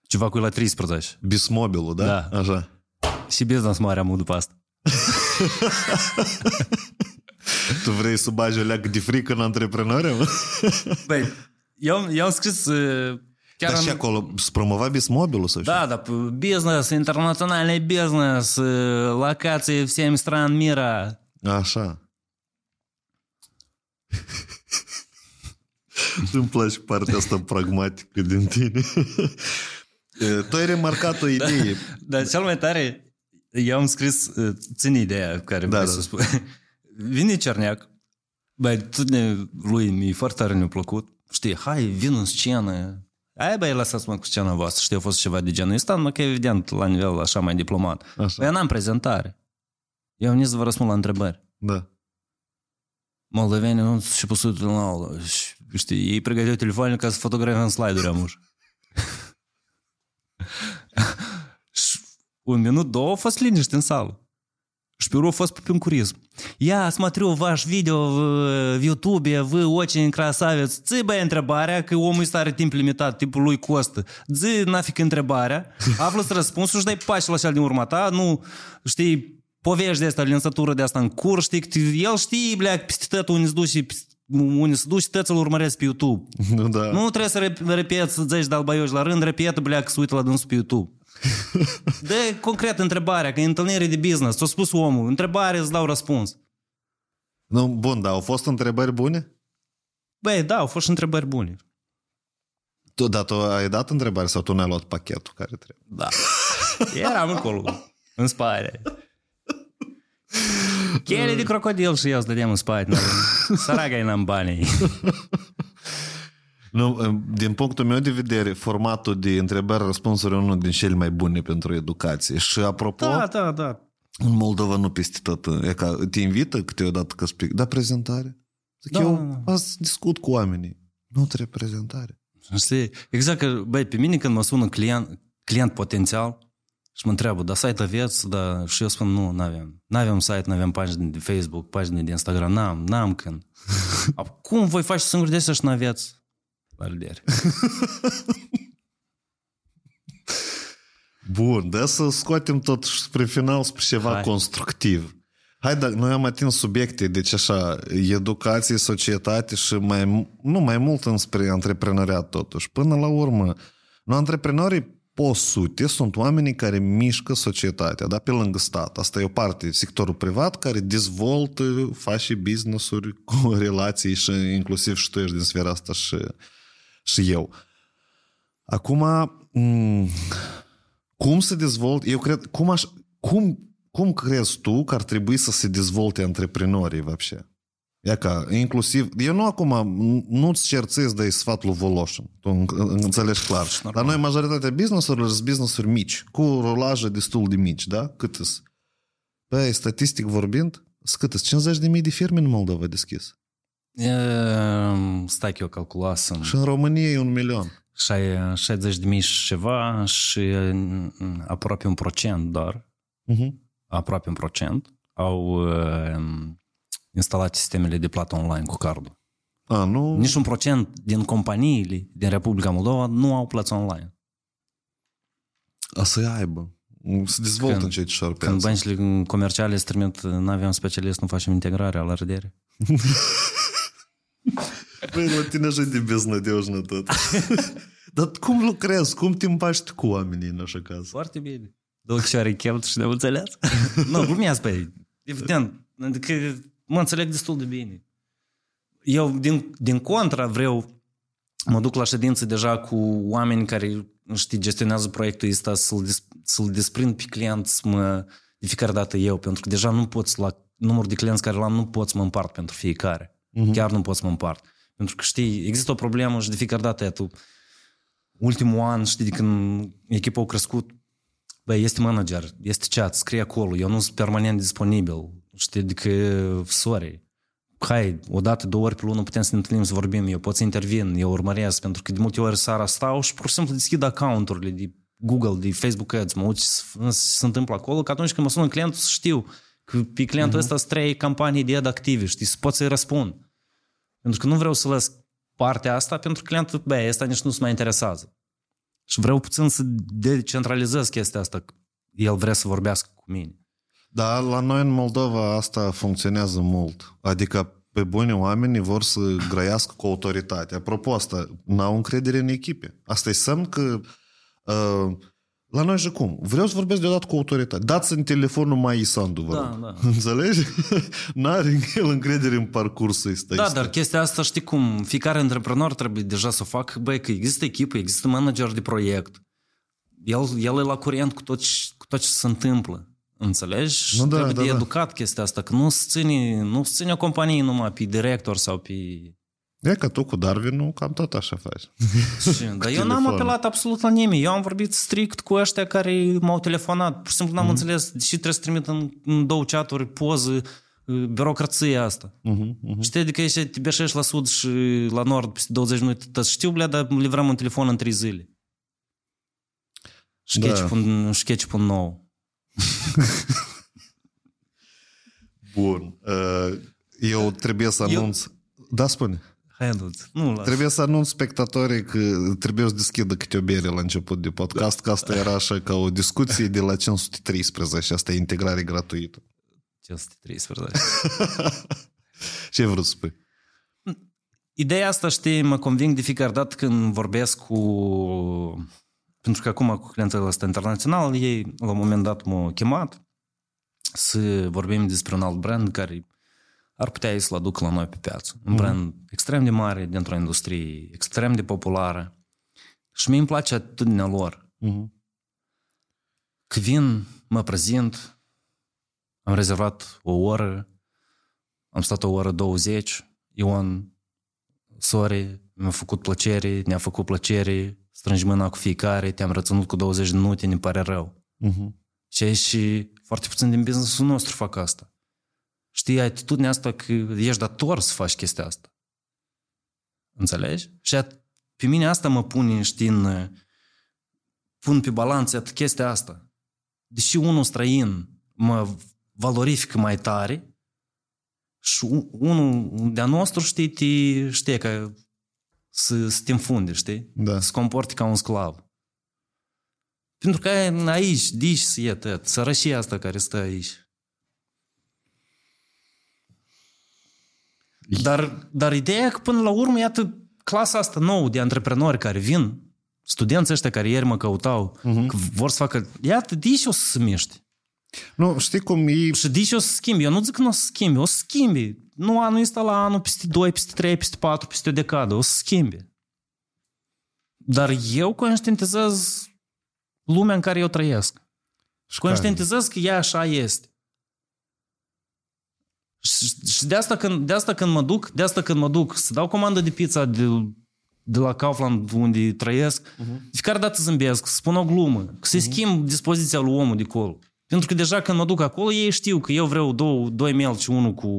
B: Ceva cu el la 13.
A: Bismobilul, da?
B: Da.
A: Așa.
B: Și business mare am avut după asta.
A: Tu vrei să bagi o leacă de frică în antreprenori? mă?
B: Băi, eu, eu am scris uh, chiar
A: Dar și
B: în...
A: acolo să promova Bismobilul sau
B: Да, да, бизнес, интернациональный бизнес, э, локации в 7 стран мира.
A: Așa. Îmi place partea asta pragmatică din tine. E, tu ai remarcat o idee.
B: Da, cel mai tare, eu am scris, uh, ține ideea care
A: Da,
B: da,
A: da.
B: să spun. Vine Cerneac, băi, tot ne, lui mi foarte tare ne-a plăcut. Știi, hai, vin în scenă. Hai, băi, lăsați-mă cu scena voastră. Știi, a fost ceva de genul ăsta, mă, că evident, la nivel așa mai diplomat.
A: Așa.
B: Băi, eu n-am prezentare. Eu am să vă răspund la întrebări.
A: Da.
B: Moldovenii nu și pus la aulă. Și, Știi, ei pregăteau telefoanele ca să fotografăm slide-uri am ușă. Și un minut, două a fost liniște în sală. Și pe urmă a fost pe un curism. Я смотрю ваш видео в, в YouTube, вы очень красавец. Ți băi întrebarea, că omul este are timp limitat, tipul lui costă. Zi nafic întrebarea, află răspunsul și dai pași la cel din urma ta, nu, știi, povești de asta, linsătură de asta în curs, știi, că el știe, blea, peste tot unde se duce, unde se duce, tăți îl urmăresc pe YouTube.
A: Nu, da.
B: Nu trebuie să rep- repeți 10 de albaioși la rând, repetă, blea, că se uită la dânsul pe YouTube. Dă concret întrebarea, că e întâlnire de business, ți-a spus omul, întrebare, îți dau răspuns.
A: nu, bun, dar au fost întrebări bune?
B: Băi, da, au fost și întrebări bune.
A: Tu, dar tu ai dat întrebări sau tu n-ai luat pachetul care trebuie?
B: Da. Eram acolo, în spate. Chele de crocodil și eu stăteam în spate. Săraga n-am banii.
A: Nu, din punctul meu de vedere, formatul de întrebări-răspunsuri e unul din cele mai bune pentru educație. Și apropo,
B: Da, da, da.
A: în Moldova nu peste tot. E ca, te invită câteodată că spic. Da, prezentare. Zic,
B: Da,
A: eu
B: da,
A: azi discut cu oamenii. Nu trebuie prezentare.
B: Știi, exact că, băi, pe mine când mă sună client, client potențial și mă întreabă, da site aveți? Da, și eu spun, nu, n-avem. N-avem site, n-avem pagini de Facebook, pagini de Instagram, n-am, n-am când. Cum voi face singuri de astea și n-aveți? Validare.
A: Bun, dar să scoatem totuși spre final, spre ceva
B: Hai.
A: constructiv. Hai, dar noi am atins subiecte, deci așa, educație, societate și mai, nu mai mult înspre antreprenoriat totuși. Până la urmă, nu antreprenorii posute sunt oamenii care mișcă societatea, da, pe lângă stat. Asta e o parte, sectorul privat care dezvoltă, face business-uri cu relații și inclusiv și tu ești din sfera asta și, și eu. Acum, m- cum se dezvolt? Eu cred, cum, aș, cum, cum crezi tu că ar trebui să se dezvolte antreprenorii, вообще? Ia ca, inclusiv, eu nu acum, nu-ți cer ți dai sfat lui Voloșin, tu în- în- înțelegi clar. Dar noi majoritatea business-urilor sunt business-uri mici, cu rolaje destul de mici, da? Cât îs? Păi, statistic vorbind, sunt cât îs? 50 de mii de firme în Moldova deschis.
B: Ehm, Stai că eu calculasem.
A: Și în România e un milion.
B: 60 de mii și ceva și mm, aproape un procent doar,
A: Uh-huh.
B: aproape un procent, au uh, instalat sistemele de plată online cu cardul.
A: A, nu?
B: Nici un procent din companiile din Republica Moldova nu au plăți online.
A: A să aibă. Se dezvoltă
B: Când-
A: încet și pe
B: Când băncile comerciale se trimit, nu avem specialist, nu facem integrare la rădere.
A: Băi, la tine așa de beznădeujnă tot. Dar cum lucrezi? Cum te împaști cu oamenii în așa caz?
B: Foarte bine. Două chișoare chelt și ne-am înțeles. nu, glumează pe ei. Evident, adică mă înțeleg destul de bine. Eu, din, din contra, vreau mă duc la ședință deja cu oameni care, știi, gestionează proiectul ăsta să-l, dis- să-l desprind pe client să mă, de fiecare dată eu, pentru că deja nu pot la numărul de clienți care l-am, nu pot să mă împart pentru fiecare.
A: Mhm.
B: Chiar nu pot să mă împart. Pentru că, știi, există o problemă și de fiecare dată, e tu, ultimul an, știi, de când echipa a crescut, băi, este manager, este chat, scrie acolo, eu nu sunt permanent disponibil, știi, adică, sorry, hai, o dată, două ori pe lună putem să ne întâlnim să vorbim, eu pot să intervin, eu urmăresc, pentru că de multe ori seara stau și pur și simplu deschid account-urile de Google, de Facebook Ads, mă uit ce se- ce se întâmplă acolo, că atunci când mă sună clientul să știu Că pe clientul ăsta sunt trei campanii de ad active, știi, să pot să-i răspund. Pentru că nu vreau să las partea asta, pentru că clientul, bă, ăsta nici nu se mai interesează. Și vreau puțin să decentralizez chestia asta. El vrea să vorbească cu mine.
A: Da, la noi în Moldova asta funcționează mult. Adică pe bune oamenii vor să grăiască cu autoritate. Apropo asta, n-au încredere în echipe. Asta e semn că uh, la noi și cum? Vreau să vorbesc deodată cu autoritate. Dați-mi telefonul mai Isandu, vă
B: Da,
A: rog.
B: da.
A: Înțelegi? N-are el încredere în parcursul ăsta.
B: Da, dar chestia asta știi cum, fiecare antreprenor trebuie deja să o facă, băi, că există echipă, există manager de proiect. El, el e la curent cu tot, ce- cu tot ce se întâmplă. Înțelegi? Și
A: Nu, da,
B: trebuie
A: da,
B: de
A: da.
B: educat chestia asta, că nu se ține, nu se ține o companie numai pe director sau pe...
A: E că tu cu Darwin cam tot așa faci.
B: Și, dar eu n-am
A: telefonul.
B: apelat absolut la nimeni. Eu am vorbit strict cu ăștia care m-au telefonat. Pur și simplu n-am
A: Mhm.
B: înțeles de ce trebuie să trimit în, în două chaturi poză uh, birocrația asta.
A: Uh-huh, uh-huh.
B: Știi, adică ești, te beșești la sud și la nord peste 20 minute. Dar știu, blea, dar livrăm un telefon în 3 zile. Și
A: Da.
B: ketchup, un, și ketchup un nou.
A: Bun. Uh, Eu trebuie să anunț... Da, spune.
B: Hai, du Nu, las.
A: Trebuie să anunț spectatorii că trebuie să deschidă câte o bere la început de podcast, că asta era așa ca o discuție de la 513, asta e integrare gratuită.
B: 513.
A: Ce vrei să spui?
B: Ideea asta, știi, mă conving de fiecare dată când vorbesc cu... Pentru că acum cu clientul ăsta internațional, ei la un moment dat m-au chemat să vorbim despre un alt brand care ar putea să-l aducă la noi pe piață. Un brand extrem de mare dintr-o industrie extrem de populară. Și mie îmi place atitudinea lor.
A: Uh-huh.
B: Că vin, mă prezint, am rezervat o oră, am stat o oră 20, Ion, sorry, mi-a făcut plăcere, ne-a făcut plăcere, strângi mâna cu fiecare, te-am reținut cu 20 de minute, ne pare rău.
A: Uh-huh.
B: Și aici și foarte puțin din businessul nostru fac asta. Știi, atitudinea asta că ești dator să faci chestia asta. Înțelegi? Și at- pe mine asta mă pune, știi, în, pun pe balanță at- chestia asta. Deși unul străin mă valorifică mai tare și un- unul de-a nostru, știi, te, știi, că să, să te înfunde, știi?
A: Da.
B: Să comporte ca un sclav. Pentru că aici, dici să e tăt, sărășia asta care stă aici. Dar, dar ideea e că până la urmă, iată, clasa asta nouă de antreprenori care vin, studenții ăștia care ieri mă căutau, uh-huh. că vor să facă, iată, dici o să se miște.
A: Nu, știi cum e...
B: Și dici o să schimbi. Eu nu zic că nu o să schimbi, o să schimbi. Nu anul ăsta la anul, peste 2, peste 3, peste 4, peste o decadă, o să schimbi. Dar eu conștientizez lumea în care eu trăiesc. Și conștientizez că ea așa este. Și, și de, asta când, de asta când mă duc, de asta când mă duc să dau comandă de pizza de, de la Kaufland unde trăiesc, uh-huh. de fiecare dată zâmbesc, să spun o glumă, că se schimb dispoziția lui omul de acolo. Pentru că deja când mă duc acolo, ei știu că eu vreau două, doi melci, unul cu,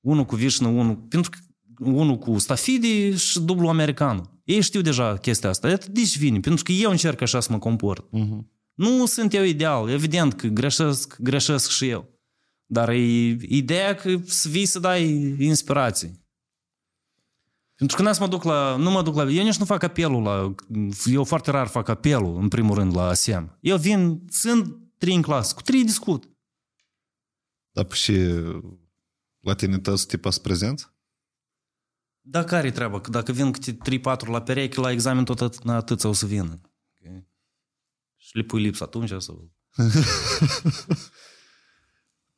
B: unul cu vișnă, unul, pentru că unul cu stafidi și dublu american. Ei știu deja chestia asta. Iată, deci vine, pentru că eu încerc așa să mă comport.
A: Uh-huh.
B: Nu sunt eu ideal, evident că greșesc, greșesc și eu. Dar e ideea că să vii să dai inspirații. Pentru că n să mă duc la, nu mă duc la... Eu nici nu fac apelul la... Eu foarte rar fac apelul, în primul rând, la ASEM. Eu vin, sunt trei în clasă, cu trei discut.
A: Dar și la tine tăți tipa să prezenți?
B: Dar care e treaba? Că dacă vin câte 3-4 la pereche, la examen tot atât, atâția o să vină. Okay. Și le pui lips atunci sau...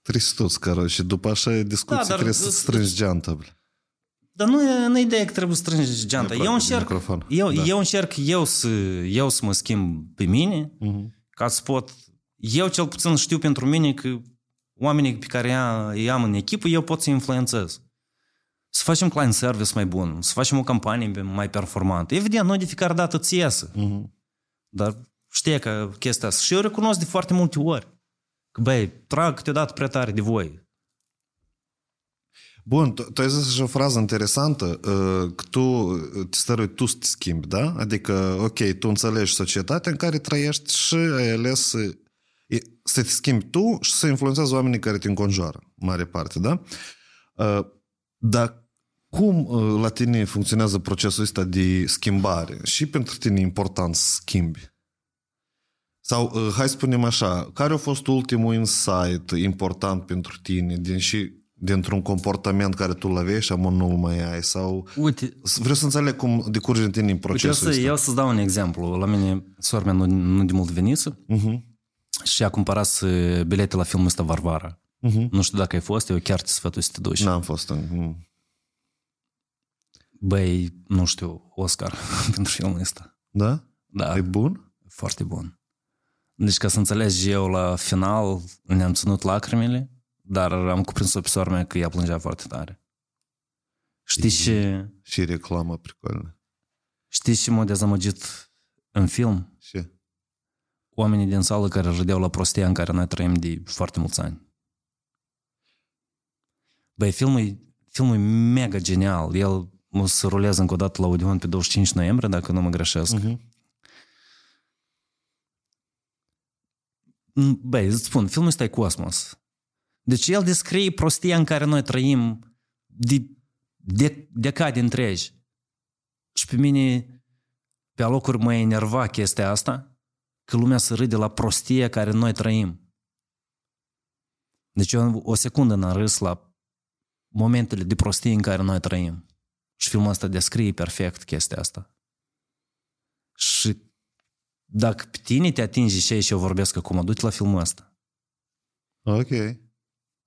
A: Tristos, caro, și după așa discuții
B: Da, dar
A: trebuie să
B: îți-
A: strângi geanta. bă.
B: Dar nu e, nu e ideea că trebuie să strângi geanta.
A: Mi-e
B: Eu
A: place
B: încerc,
A: microfon.
B: eu,
A: Da.
B: eu încerc eu să, eu să mă schimb pe mine,
A: Uh-huh.
B: ca să pot... Eu cel puțin știu pentru mine că oamenii pe care ia- îi am în echipă, eu pot să influențez. Să facem client service mai bun, să facem o campanie mai performantă. Evident, nu de fiecare dată ți iasă.
A: Uh-huh.
B: Dar știe că chestia asta. Și eu recunosc de foarte multe ori. Că, băi, trag câteodată prea tare de voi.
A: Bun, tu, tu ai zis și o frază interesantă, uh, că tu te stărui tu să te schimbi, da? Adică, ok, tu înțelegi societatea în care trăiești și ai ales să E, să te schimbi tu și să influențezi oamenii care te înconjoară, mare parte, da? Uh, dar cum uh, la tine funcționează procesul ăsta de schimbare? Și pentru tine e important să schimbi. Sau, uh, hai să spunem așa, care a fost ultimul insight important pentru tine din și dintr-un comportament care tu l-aveai și amă nu mai ai? Sau
B: Uite,
A: vreau să înțeleg cum decurge în tine în
B: uite eu,
A: procesul
B: să,
A: ăsta.
B: eu să-ți dau un exemplu. La mine, sora mea nu, nu de mult venise
A: Uh-huh.
B: și a cumpărat uh, bilete la filmul ăsta Varvara.
A: Uh-huh.
B: Nu știu dacă ai fost, eu chiar te sfătui să te duci.
A: N-am fost în... mm.
B: Băi, nu știu, Oscar pentru filmul ăsta.
A: Da?
B: Da,
A: E bun?
B: foarte bun. Deci ca să înțelegi, eu la final ne-am ținut lacrimile, dar am cuprins-o pe sora mea că ea plângea foarte tare. Știi ce,
A: Și reclamă pricolă.
B: știi ce m-a dezamăgit în film?
A: Și?
B: Oamenii din sală care râdeau la prostia în care noi trăim de foarte mulți ani. Băi, filmul, e- filmul e mega genial. El o să ruleze încă o dată la Odeon pe 25 noiembrie, dacă nu mă greșesc.
A: Uh-huh.
B: Băi, îți spun, filmul ăsta e cosmos. Deci el descrie prostia în care noi trăim de, de decade întregi. Și pe mine, pe alocuri mă enerva chestia asta, că lumea să râde la prostia care noi trăim. Deci eu o secundă n-am râs la momentele de prostie în care noi trăim. Și filmul ăsta descrie perfect chestia asta. Și dacă pe tine te atinge ce și eu vorbesc acum, du-te la filmul ăsta.
A: Ok.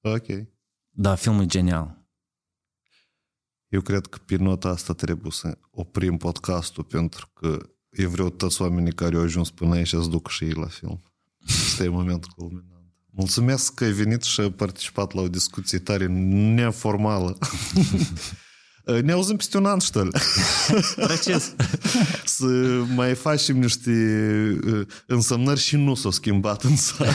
A: Ok.
B: Da, filmul e genial.
A: Eu cred că pe nota asta trebuie să oprim podcastul pentru că eu vreau toți oamenii care au ajuns până aici să duc și ei la film. Asta e momentul culminant. Mulțumesc că ai venit și ai participat la o discuție tare neformală. ne auzim peste un an, ștăl.
B: Proces.
A: să mai facem niște însemnări și nu s-au schimbat în țară.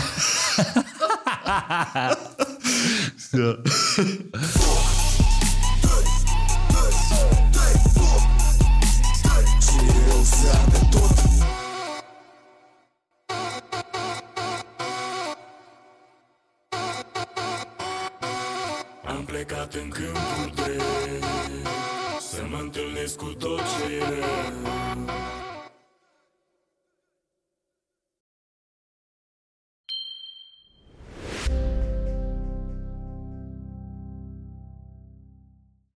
C: Am plecat în câmpul drept mă întâlnesc cu tot ce e. rău